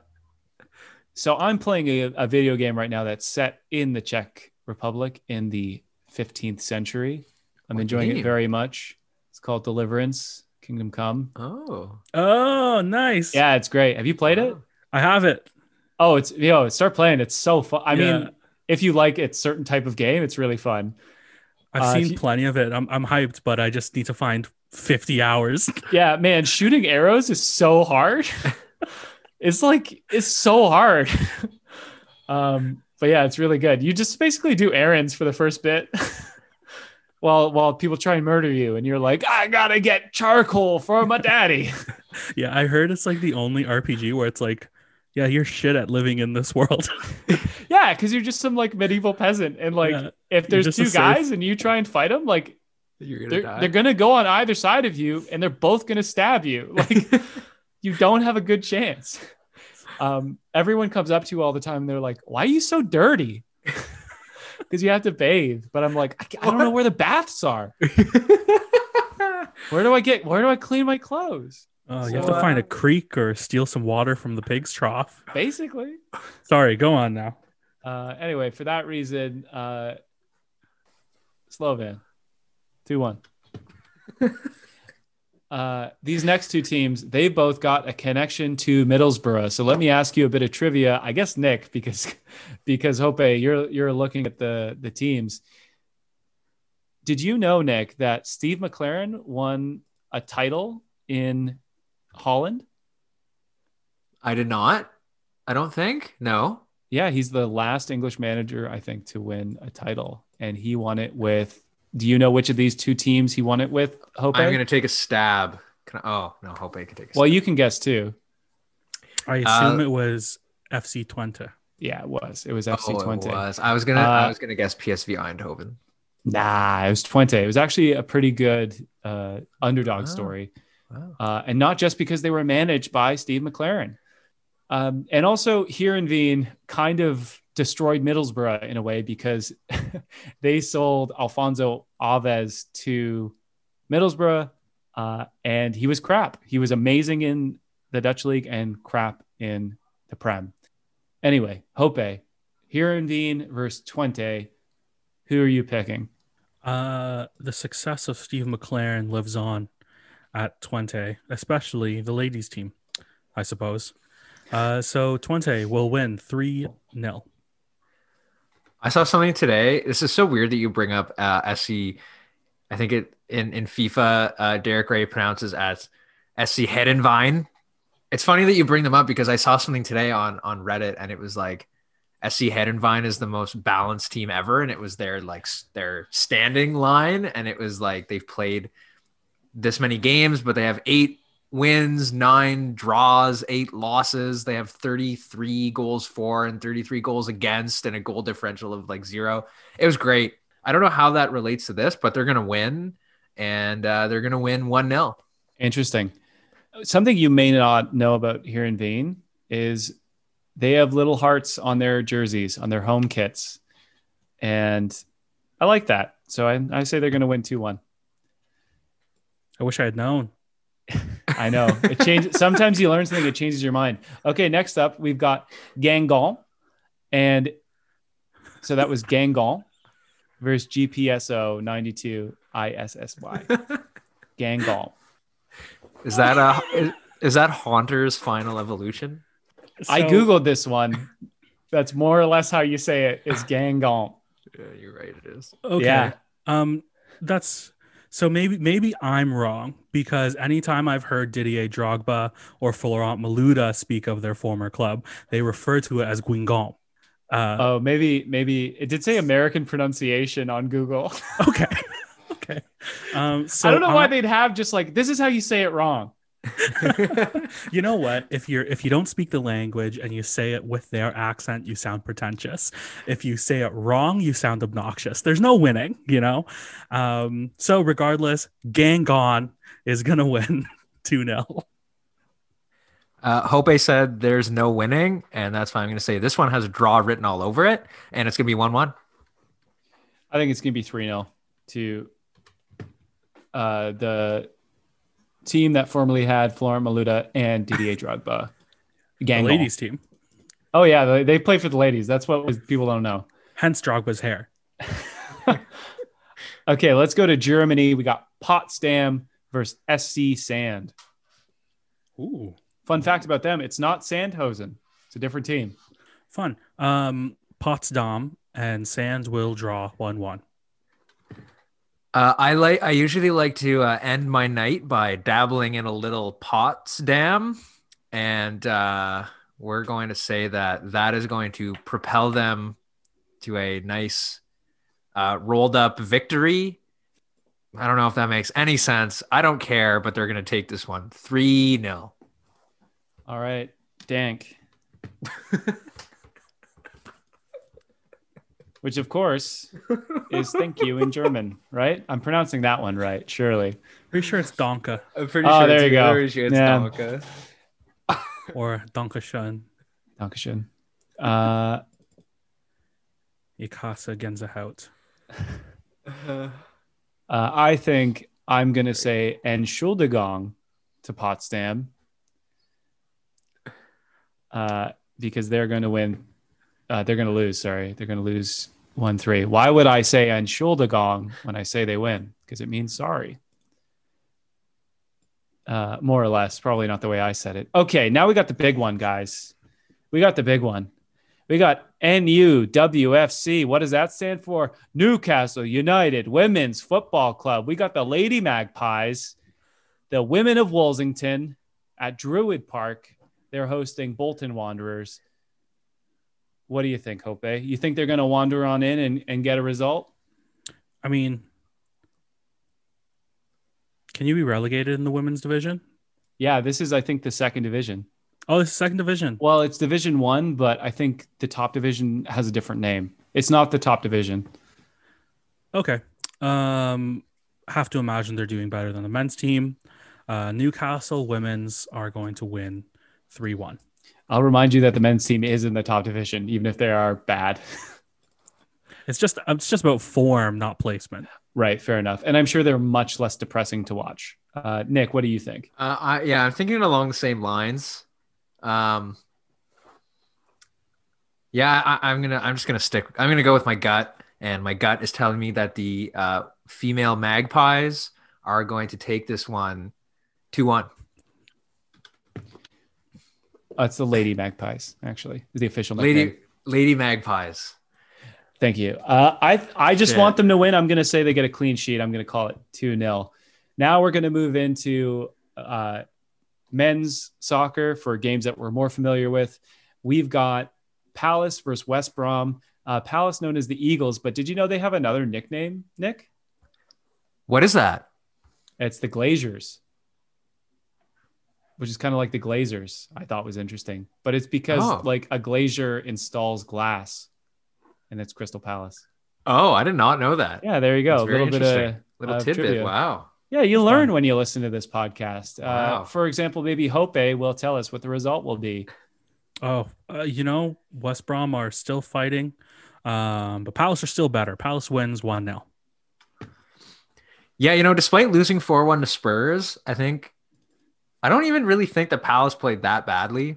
C: so I'm playing a, a video game right now that's set in the Czech Republic in the 15th century. I'm
B: What
C: enjoying it very much. It's called Deliverance. Kingdom Come.
B: Oh,
A: Oh, nice.
C: Yeah, it's great. Have you played it?
A: I have it.
C: Oh, it's yo, know, start playing. It's so fun. I
A: Yeah.
C: mean, if you like a certain type of game, it's really fun.
A: I've
C: Uh,
A: seen plenty of it. I'm I'm hyped, but I just need to find 50 hours.
C: Yeah, man, shooting arrows is so hard. it's like it's so hard. um, but yeah, it's really good. You just basically do errands for the first bit. While, while people try and murder you, and you're like, I gotta get charcoal for my daddy.
A: yeah, I heard it's like the only RPG where it's like, yeah, you're shit at living in this world.
C: yeah, because you're just some like medieval peasant, and like
A: Yeah,
C: if there's two
A: a safe-
C: guys and you try and fight them, like
B: you're gonna
C: they're,
B: die.
C: they're gonna go on either side of you and they're both gonna stab you. Like you don't have a good chance. Um, everyone comes up to you all the time and they're like why are you so dirty? Because you have to bathe but i'm like I, I don't know where the baths are. Where do i get where do i clean my clothes
A: Oh, you
C: So,
A: have to find
C: uh,
A: a creek or steal some water from the pig's trough.
C: basically
A: Sorry, go on now.
C: uh, anyway for that reason uh, slovan 2-1 Uh, these next two teams, they both got a connection to Middlesbrough. So let me ask you a bit of trivia. I guess Nick, because because Hope, you're you're looking at the the teams. Did you know, Nick, that Steve McClaren won a title in Holland?
B: I did not. I don't think. No.
C: Yeah, he's the last English manager, I think, to win a title, and he won it with. Do you know which of these two teams he won it with? Hope.
B: I'm gonna take a stab. Can I, oh no, hope I can take a stab.
C: Well,
B: stab.
C: you can guess too.
A: I assume
B: Uh,
A: it was FC Twente.
C: Yeah, it was. It was
B: Oh,
C: FC
B: it
C: Twente.
B: was. I was gonna.
C: Uh,
B: I was gonna guess PSV Eindhoven.
C: Nah, it was Twente. It was actually a pretty good uh, underdog
B: Wow.
C: story.
B: Wow.
C: Uh, and not just because they were managed by Steve McClaren. Um, and also, Heerenveen kind of destroyed Middlesbrough in a way because they sold Afonso Alves to Middlesbrough, uh, and he was crap. He was amazing in the Dutch league and crap in the Prem. Anyway, Hope, Heerenveen versus Twente. Who are you picking?
A: Uh, the success of Steve McClaren lives on at Twente, especially the ladies' team, I suppose. Uh, so Twente will win 3 0.
B: I saw something today. This is so weird that you bring up uh, SC. I think it in in FIFA, uh, Derek Ray pronounces as SC Hedenvine. It's funny that you bring them up because I saw something today on on Reddit and it was like SC Hedenvine is the most balanced team ever, and it was their like their standing line, and it was like they've played this many games, but they have eight wins, nine draws, eight losses. They have 33 goals for and 33 goals against, and a goal differential of like zero. It was great. I don't know how that relates to this, but they're going to win, and uh, they're going to win 1 0.
C: Interesting. Something you may not know about Heerenveen is they have little hearts on their jerseys, on their home kits. And I like that. So I, I say they're going to win 2 1.
A: I wish I had known.
C: I know. It changes. Sometimes you learn something, it changes your mind. Okay, next up, we've got Gangon. And so that was Gangon versus GPSO 92 ISSY. Gangon.
B: Is that uh is, is that Haunter's final evolution?
C: I Googled this one. That's more or less how you say it is Gangon.
B: Yeah, you're right. It is.
A: Okay.
C: Yeah.
A: Um, that's so maybe maybe I'm wrong because anytime I've heard Didier Drogba or Florent Malouda speak of their former club, they refer to it as Guingamp. Uh,
C: Oh, maybe, maybe it did say American pronunciation on Google.
A: okay, okay. Um, so
C: I don't know why
A: I-
C: they'd have just like this is how you say it wrong.
A: you know what? If you're if you don't speak the language and you say it with their accent, you sound pretentious. If you say it wrong, you sound obnoxious. There's no winning, you know. Um, so regardless, Gang Gangon is gonna win two 0
B: Uh, Hope said there's no winning, and that's why I'm going to say this one has a draw written all over it, and it's going to be 1 1.
C: I think it's gonna be three 0 to uh, the team that formerly had Florent Malouda and Didier Drogba.
A: The ladies team.
C: Oh yeah, they, they play for the ladies. That's what people don't know.
A: Hence Drogba's hair.
C: Okay, let's go to Germany. We got Potsdam versus SC Sand.
A: Ooh,
C: Fun fact about them: it's not Sandhausen. It's a different team.
A: fun. Um, Potsdam and Sand will draw one-one.
B: Uh, I like. I usually like to uh, end my night by dabbling in a little Potsdam, and uh, we're going to say that that is going to propel them to a nice uh, rolled up victory. I don't know if that makes any sense. I don't care, but they're going to take this one 3 0.
C: All right, Dank. Which, of course, is thank you in German, right? I'm pronouncing that one right, surely.
A: Pretty sure it's Donka
B: I'm pretty
C: Oh,
B: sure
C: there
B: it's,
C: you go.
B: Pretty sure it's
C: Yeah.
B: Donka.
A: or Dankeschön.
C: Dankeschön. Uh,
A: Ich hasse Gänsehaut.
C: uh, I think I'm going to say Entschuldigung to Potsdam uh, because they're going to win. Uh, they're going to lose. Sorry. They're going to lose 1 3. Why would I say Entschuldigung when I say they win? Because it means sorry. Uh, more or less. Probably not the way I said it. Okay. Now we got the big one, guys. We got the big one. We got NUWFC. What does that stand for? Newcastle United Women's Football Club. We got the Lady Magpies, the Women of Woolsington at Druid Park. They're hosting Bolton Wanderers. What do you think, Hope? You think they're going to wander on in and, and get a result?
A: I mean, can you be relegated in the women's division?
C: Yeah, this is, I think, the second division.
A: Oh, is second division.
C: Well, it's Division One, but I think the top division has a different name. It's not the top division.
A: Okay. Um, have to imagine they're doing better than the men's team. Uh, Newcastle women's are going to win three one.
C: I'll remind you that the men's team is in the top division, even if they are bad.
A: It's just it's just about form, not placement.
C: right, fair enough. And I'm sure they're much less depressing to watch. Uh, Nick, what do you think?
B: Uh, I, yeah, I'm thinking along the same lines. Um, yeah, I, I'm gonna. I'm just gonna stick. I'm gonna go with my gut, and my gut is telling me that the uh, female magpies are going to take this one two one.
C: Uh, it's the Lady Magpies, actually, is the official
B: Lady
C: nickname.
B: Lady Magpies.
C: Thank you. Uh, I I just
B: Shit.
C: want them to win. I'm going to say they get a clean sheet. I'm going to call it 2 0. Now we're going to move into uh, men's soccer for games that we're more familiar with. We've got Palace versus West Brom. Uh, Palace known as the Eagles, but did you know they have another nickname, Nick?
B: What is that?
C: It's the Glaziers, which is kind of like the Glazers. I thought was interesting, but it's because
B: Oh.
C: like a glazier installs glass, and it's Crystal Palace.
B: Oh, I did not know that.
C: Yeah, there you go. A little bit of
B: interesting. Little
C: of
B: tidbit.
C: trivia.
B: Wow.
C: yeah, you
A: It's
C: learn
A: fun.
C: when you listen to this podcast. Uh,
B: Wow.
C: for example, maybe Hope will tell us what the result will be.
A: Oh, uh, you know, West Brom are still fighting, um, but Palace are still better. Palace wins one 0
B: Yeah, you know, despite losing 4 1 to Spurs, I think I don't even really think the Palace played that badly.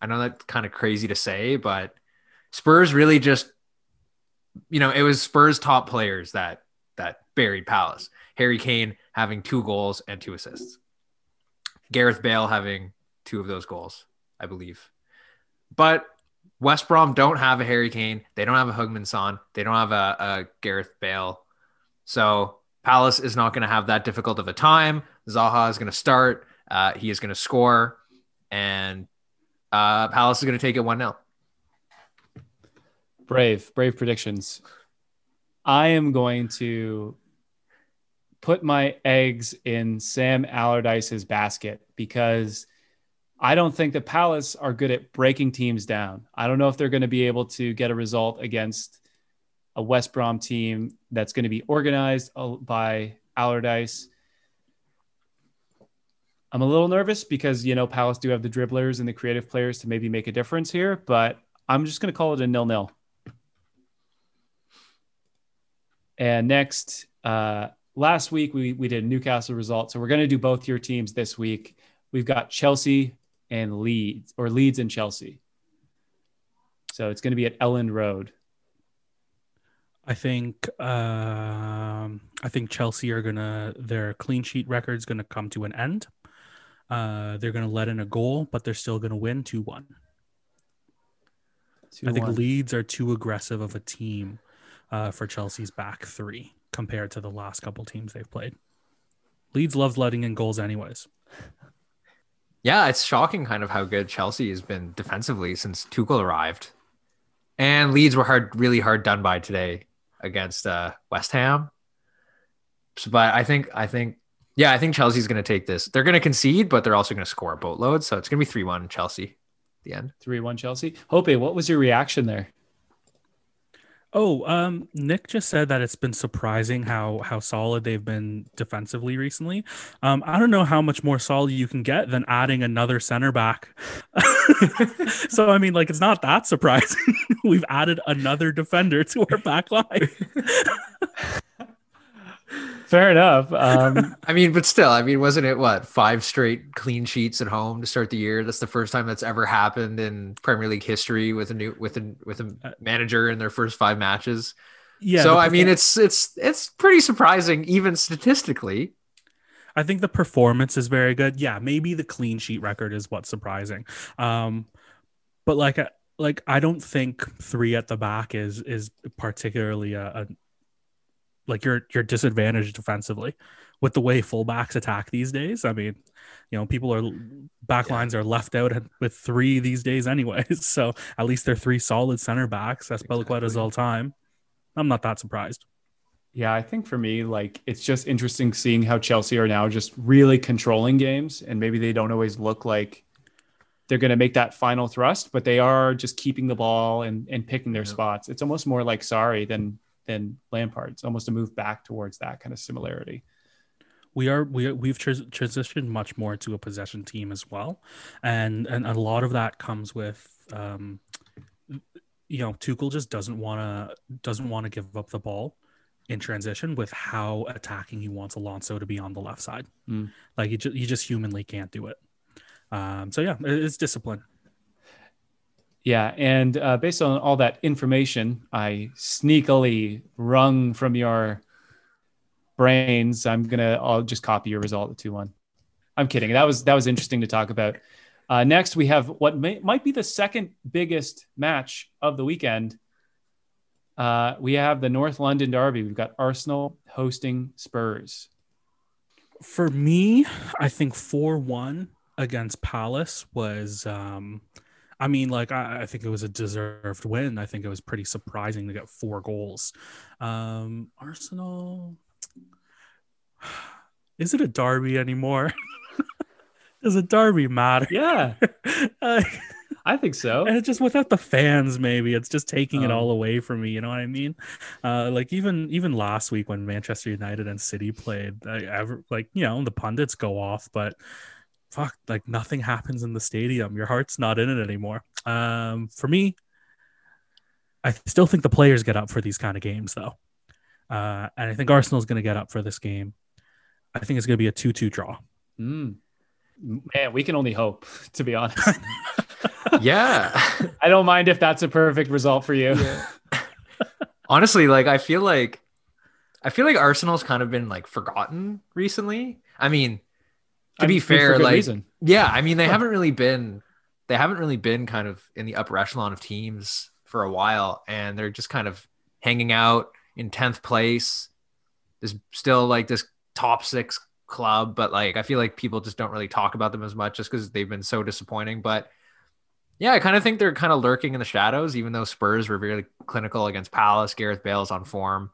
B: I know that's kind of crazy to say, but Spurs really just, you know, it was Spurs top players that that buried Palace. Harry Kane having two goals and two assists. Gareth Bale having two of those goals, I believe. But West Brom don't have a Harry Kane. They don't have a Heung-min Son. They don't have a, a Gareth Bale. So Palace is not going to have that difficult of a time. Zaha is going to start. Uh, he is going to score, and uh, Palace is going to take it one 0
C: Brave, brave predictions. I am going to put my eggs in Sam Allardyce's basket because I don't think the Palace are good at breaking teams down. I don't know if they're going to be able to get a result against a West Brom team that's going to be organized uh, by Allardyce. I'm a little nervous because, you know, Palace do have the dribblers and the creative players to maybe make a difference here, but I'm just going to call it a nil nil. And next, uh, last week we, we did Newcastle results. So we're going to do both your teams this week. We've got Chelsea and Leeds, or Leeds and Chelsea. So it's going to be at Elland Road.
A: I think um, I think Chelsea are gonna their clean sheet record is gonna come to an end. Uh, they're gonna let in a goal, but they're still gonna win two one. I think Leeds are too aggressive of a team uh, for Chelsea's back three compared to the last couple teams they've played. Leeds loves letting in goals, anyways.
B: Yeah, it's shocking kind of how good Chelsea has been defensively since Tuchel arrived. And Leeds were hard, really hard done by today against uh, West Ham. So, but I think, I think, yeah, I think Chelsea's going to take this. They're going to concede, but they're also going to score a boatload. So it's going to be 3 1 Chelsea at the end.
C: 3 1 Chelsea. Hope, what was your reaction there?
A: Oh, um, Nick just said that it's been surprising how how solid they've been defensively recently. Um, I don't know how much more solid you can get than adding another center back. so I mean, like it's not that surprising. We've added another defender to our back line.
C: Fair enough. Um,
B: I mean, but still, I mean, wasn't it what five straight clean sheets at home to start the year? That's the first time that's ever happened in Premier League history with a new with a with a uh, manager in their first five matches. Yeah. So I mean, it's it's it's pretty surprising, even statistically.
A: I think the performance is very good. Yeah, maybe the clean sheet record is what's surprising. Um, but like, uh, like I don't think three at the back is is particularly a, a like you're you're disadvantaged defensively with the way fullbacks attack these days. I mean, you know, people are backlines yeah. are left out with three these days, anyways. So at least they're three solid center backs. That's exactly. all time. I'm not that surprised.
C: Yeah, I think for me, like it's just interesting seeing how Chelsea are now just really controlling games, and maybe they don't always look like they're going to make that final thrust, but they are just keeping the ball and, and picking their yeah. spots. It's almost more like Sarri than than Lampard. It's almost a move back towards that kind of similarity.
A: We are we we've transitioned much more to a possession team as well, and and a lot of that comes with um, you know Tuchel just doesn't want to doesn't want to give up the ball in transition with how attacking he wants Alonso to be on the left side. Mm. Like you just you just humanly can't do it. Um, so yeah, it's discipline.
C: Yeah, and uh, based on all that information, I sneakily wrung from your brains. I'm gonna. I'll just copy your result, the two one. I'm kidding. That was that was interesting to talk about. Uh, next, we have what may, might be the second biggest match of the weekend. Uh, we have the North London Derby. We've got Arsenal hosting Spurs.
A: For me, I think four one against Palace was. Um, I mean, like I, I, think it was a deserved win. I think it was pretty surprising to get four goals. Um, Arsenal, is it a derby anymore? Does a derby matter?
C: Yeah, uh, I think so.
A: And it's just without the fans, maybe it's just taking um, it all away from me. You know what I mean? Uh, like even even last week when Manchester United and City played, I, ever like you know the pundits go off, but fuck, like nothing happens in the stadium. Your heart's not in it anymore. Um, for me, I still think the players get up for these kind of games, though. Uh, and I think Arsenal's going to get up for this game. I think it's going to be a 2 2 draw.
C: Mm. Man, we can only hope, to be honest.
B: yeah.
C: I don't mind if that's a perfect result for you.
B: Yeah. Honestly, like, I feel like. I feel like Arsenal's kind of been like forgotten recently. I mean, to be fair, like reason. yeah, I mean they haven't really been they haven't really been kind of in the upper echelon of teams for a while, and they're just kind of hanging out in tenth place. There's still like this top six club, but like I feel like people just don't really talk about them as much just because they've been so disappointing. But yeah, I kind of think they're kind of lurking in the shadows, even though Spurs were really clinical against Palace. Gareth Bale's on form.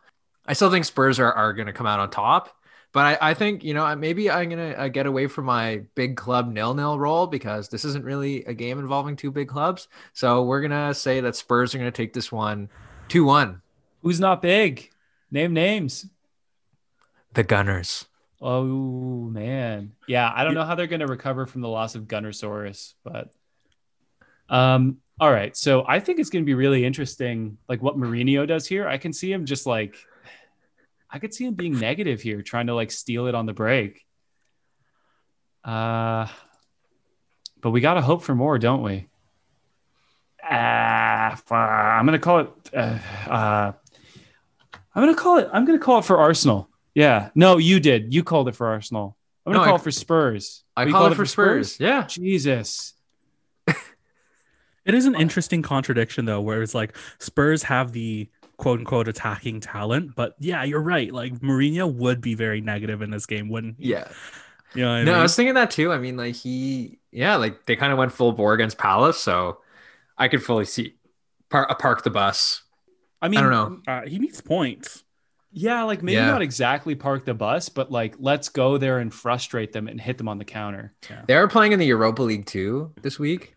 B: I still think Spurs are, are going to come out on top. But I, I think, you know, maybe I'm to uh, get away from my big club nil nil role because this isn't really a game involving two big clubs. So we're to say that Spurs are to take this one, two one.
C: Who's not big? Name names.
B: The Gunners.
C: Oh, man. Yeah. I don't know how they're going to recover from the loss of Gunnersaurus, but. Um, all right. So I think it's going to be really interesting, like what Mourinho does here. I can see him just like I could see him being negative here, trying to like steal it on the break. Uh, but we got to hope for more, don't we? Uh, I'm gonna call it. Uh, uh, I'm gonna call it. I'm gonna call it for Arsenal. Yeah. No, you did. You called it for Arsenal. I'm gonna
B: No,
C: call
B: I-
C: it for Spurs.
B: I
C: Oh,
B: call
C: called
B: it for Spurs. Yeah.
C: Jesus.
A: It is an interesting contradiction though, where it's like Spurs have the quote unquote attacking talent, but yeah, you're right. Like Mourinho would be very negative in this game, wouldn't he?
B: Yeah.
A: You know what I
B: No, I was thinking that too. I mean, like he, yeah, like they kind of went full bore against Palace, so I could fully see park, park the bus.
C: I mean,
B: I don't know.
A: Uh, he needs points.
C: Yeah, like maybe
B: Yeah.
C: not exactly park the bus, but like let's go there and frustrate them and hit them on the counter.
B: They are playing in the Europa League too this week,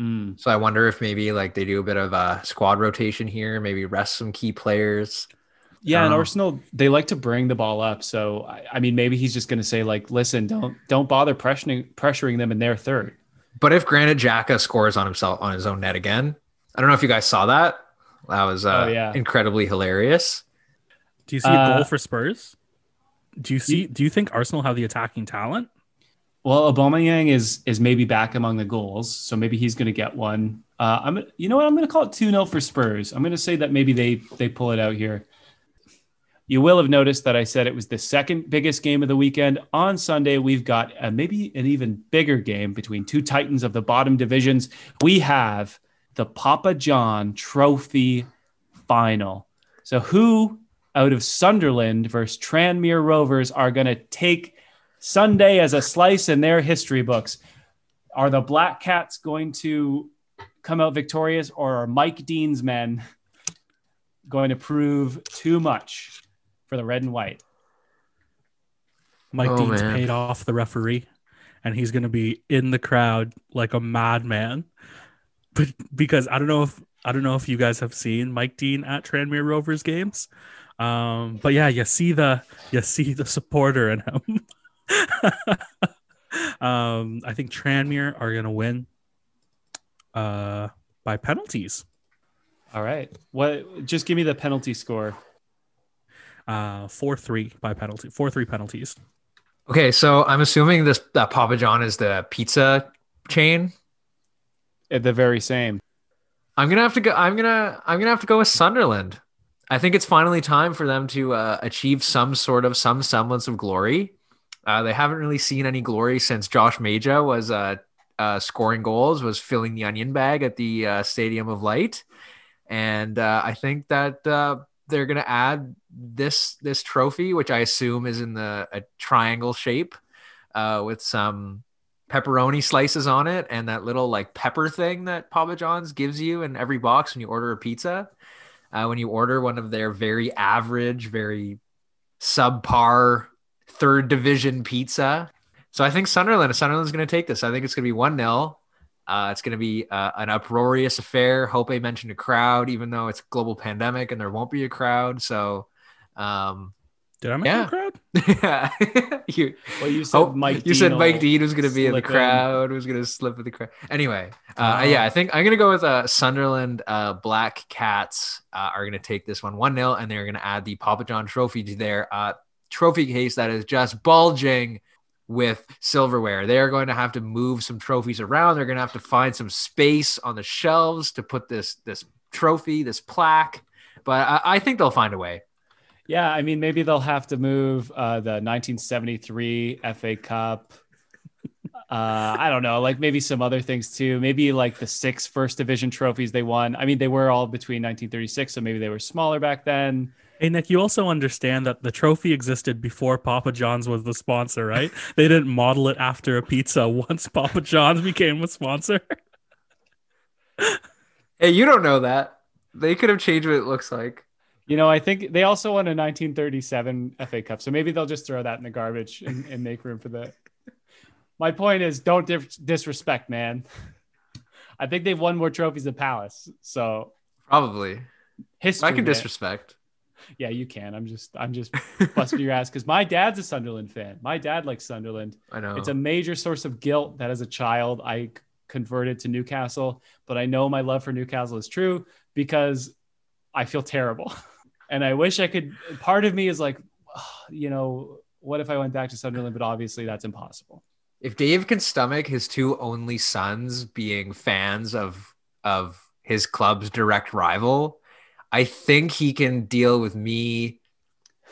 C: Mm.
B: so I wonder if maybe like they do a bit of a squad rotation here, maybe rest some key players.
C: Yeah, and
B: Oh.
C: Arsenal they like to bring the ball up. So I, I mean, maybe he's just going to say like, listen, don't don't bother pressuring pressuring them in their third.
B: But if Granit Xhaka scores on himself on his own net again, I don't know if you guys saw that. That was uh,
C: Oh, yeah.
B: incredibly hilarious.
A: Do you see a
C: Uh,
A: goal for Spurs? Do you see? Do you think Arsenal have the attacking talent?
C: Well, Aubameyang is is maybe back among the goals, so maybe he's going to get one. Uh, I'm you know what I'm going to call it two 0 for Spurs. I'm going to say that maybe they they pull it out here. You will have noticed that I said it was the second biggest game of the weekend. On Sunday, we've got a, maybe an even bigger game between two titans of the bottom divisions. We have the Papa John Trophy final. So, who out of Sunderland versus Tranmere Rovers are going to take Sunday as a slice in their history books? Are the Black Cats going to come out victorious, or are Mike Dean's men going to prove too much for the red and white?
A: Mike
B: Oh,
A: Dean's
B: man.
A: paid off the referee, and he's going to be in the crowd like a madman. But because I don't know if I don't know if you guys have seen Mike Dean at Tranmere Rovers games, um, but yeah, you see the you see the supporter in him. um, I think Tranmere are going to win uh, by penalties.
C: All right. What? Just give me the penalty score.
A: Uh, four three by penalty. Four three penalties.
B: Okay, so I'm assuming this that Papa John is the pizza chain.
C: At the very same.
B: I'm gonna have to go. I'm gonna. I'm gonna have to go with Sunderland. I think it's finally time for them to uh, achieve some sort of some semblance of glory. Uh, they haven't really seen any glory since Josh Maja was uh, uh, scoring goals, was filling the onion bag at the uh, Stadium of Light, and uh, I think that uh, they're gonna add this this trophy, which I assume is in the a triangle shape, with some pepperoni slices on it and that little like pepper thing that Papa John's gives you in every box when you order a pizza. Uh, when you order one of their very average, very subpar third division pizza. So I think Sunderland, Sunderland's going to take this. I think it's going to be 1 0. Uh, it's going to be uh, an uproarious affair. Hope I mentioned a crowd, even though it's global pandemic and there won't be a crowd. So, um,
A: Did I make
B: Yeah.
A: a crowd?
B: yeah, you,
C: Well, you said
B: Oh,
C: Mike.
B: you
C: Dean
B: said Mike Dean was going to be in the crowd, was going to slip in the crowd. Anyway, uh,
A: Oh.
B: yeah, I think I'm going to go with uh, Sunderland uh, Black Cats uh, are going to take this one 1 0, and they're going to add the Papa John trophy to their uh, trophy case that is just bulging with silverware. They are going to have to move some trophies around. They're going to have to find some space on the shelves to put this this trophy, this plaque. But I, I think they'll find a way.
C: Yeah, I mean, maybe they'll have to move uh, the 1973 FA Cup. Uh, I don't know, like maybe some other things too. Maybe like the six first division trophies they won. I mean, they were all between 1936, so maybe they were smaller back then.
A: Hey Nick, you also understand that the trophy existed before Papa John's was the sponsor, right? they didn't model it after a pizza once Papa John's became a sponsor.
B: Hey, you don't know that. They could have changed what it looks like.
C: You know, I think they also won a 1937 FA Cup, so maybe they'll just throw that in the garbage and, and make room for the. My point is, don't dis- disrespect, man. I think they've won more trophies than Palace, so
B: Probably.
C: history.
B: I can
C: man.
B: disrespect.
C: Yeah, you can. I'm just I'm just busting your ass because my dad's a Sunderland fan. My dad likes Sunderland.
B: I know.
C: It's a major source of guilt that as a child I converted to Newcastle, but I know my love for Newcastle is true because I feel terrible. And I wish I could part of me is like, you know, what if I went back to Sunderland? But obviously that's impossible.
B: if Dave can stomach his two only sons being fans of of his club's direct rival, I think he can deal with me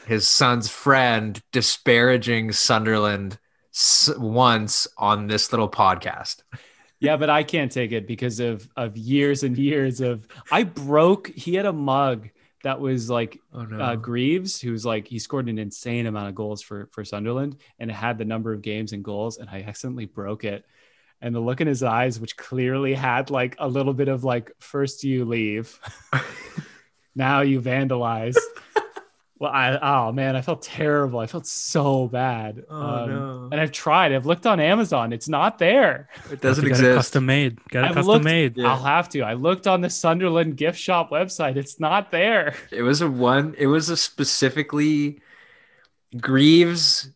B: his son's friend disparaging Sunderland s- once on this little podcast.
C: yeah, but I can't take it because of of years and years of I broke. He had a mug that was like
B: Oh no.
C: uh, Greaves, who's like he scored an insane amount of goals for for Sunderland, and it had the number of games and goals, and I accidentally broke it. And the look in his eyes, which clearly had like a little bit of like, first you leave, now you vandalize. well, I oh man, I felt terrible. I felt so bad.
B: Oh,
C: Um,
B: no.
C: And I've tried. I've looked on Amazon. It's not there.
B: it doesn't
A: Get it
B: exist.
A: custom made. Get it
C: I've
A: custom
C: looked-
A: made.
B: Yeah.
C: I'll have to. I looked on the Sunderland gift shop website. It's not there.
B: It was a one. It was a specifically Greaves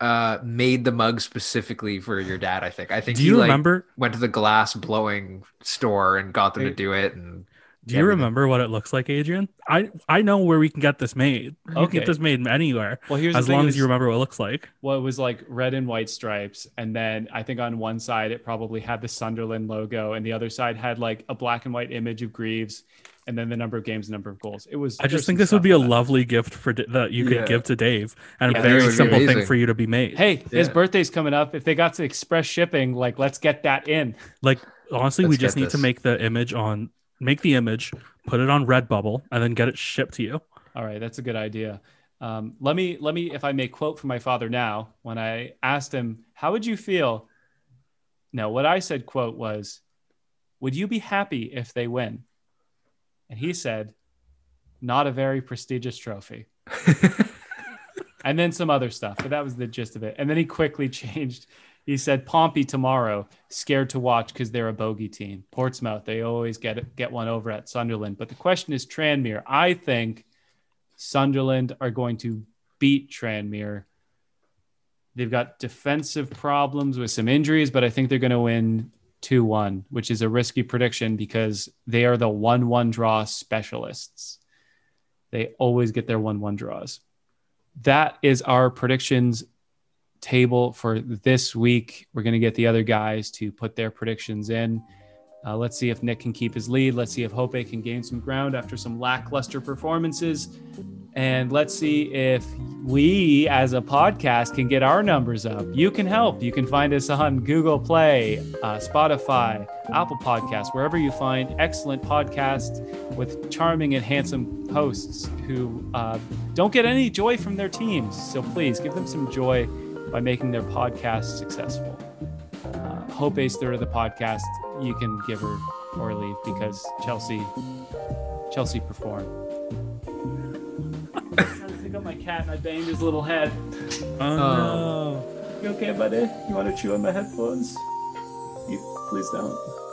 B: uh made the mug specifically for your dad. I think. I think
A: Do
B: he
A: you
B: like,
A: remember?
B: went to the glass blowing store and got them to do it. And
A: Do you
B: everything.
A: remember what it looks like, Adrian? I I know where we can get this made. You can get this made anywhere
C: Well, here's
A: as long
C: is-
A: as you remember what it looks like.
C: well, it was like red and white stripes, and then I think on one side it probably had the Sunderland logo, and the other side had like a black and white image of Greaves, and then the number of games, number of goals. It was.
A: I just think this would be a
C: that.
A: lovely gift for D- that you could
B: Yeah.
A: give to Dave, and
C: Yeah,
A: a very
B: would be
A: simple thing for you to be made.
C: Hey, his birthday's coming up. If they got to express shipping, like let's get that in.
A: Like honestly, we
B: Let's
A: just
B: get
A: need to make the image on make the image, put it on Redbubble, and then get it shipped to you.
C: All right, that's a good idea. Um, let me let me if I may quote from my father now. When I asked him, "How would you feel?" No, what I said quote was, "Would you be happy if they win?" And he said, "Not a very prestigious trophy." and then some other stuff, but that was the gist of it. And then he quickly changed. He said, "Pompey tomorrow, scared to watch because they're a bogey team. Portsmouth, they always get get one over at Sunderland. But the question is Tranmere. I think Sunderland are going to beat Tranmere. They've got defensive problems with some injuries, but I think they're going to win 2 1, which is a risky prediction because they are the 1 1 draw specialists. They always get their 1 1 draws. That is our predictions table for this week. We're going to get the other guys to put their predictions in. Uh, let's see if Nick can keep his lead. Let's see if Hope can gain some ground after some lackluster performances. And let's see if we, as a podcast, can get our numbers up. You can help. You can find us on Google Play, uh, Spotify, Apple Podcasts, wherever you find excellent podcasts with charming and handsome hosts who uh, don't get any joy from their teams. So please give them some joy by making their podcast successful. Uh, Hope Ace third of the podcast, you can give her or leave because Chelsea, Chelsea performed. I'm trying to pick up my cat and I banged his little head.
A: Oh,
B: no.
C: You okay, buddy? You want to chew on my headphones? You please don't.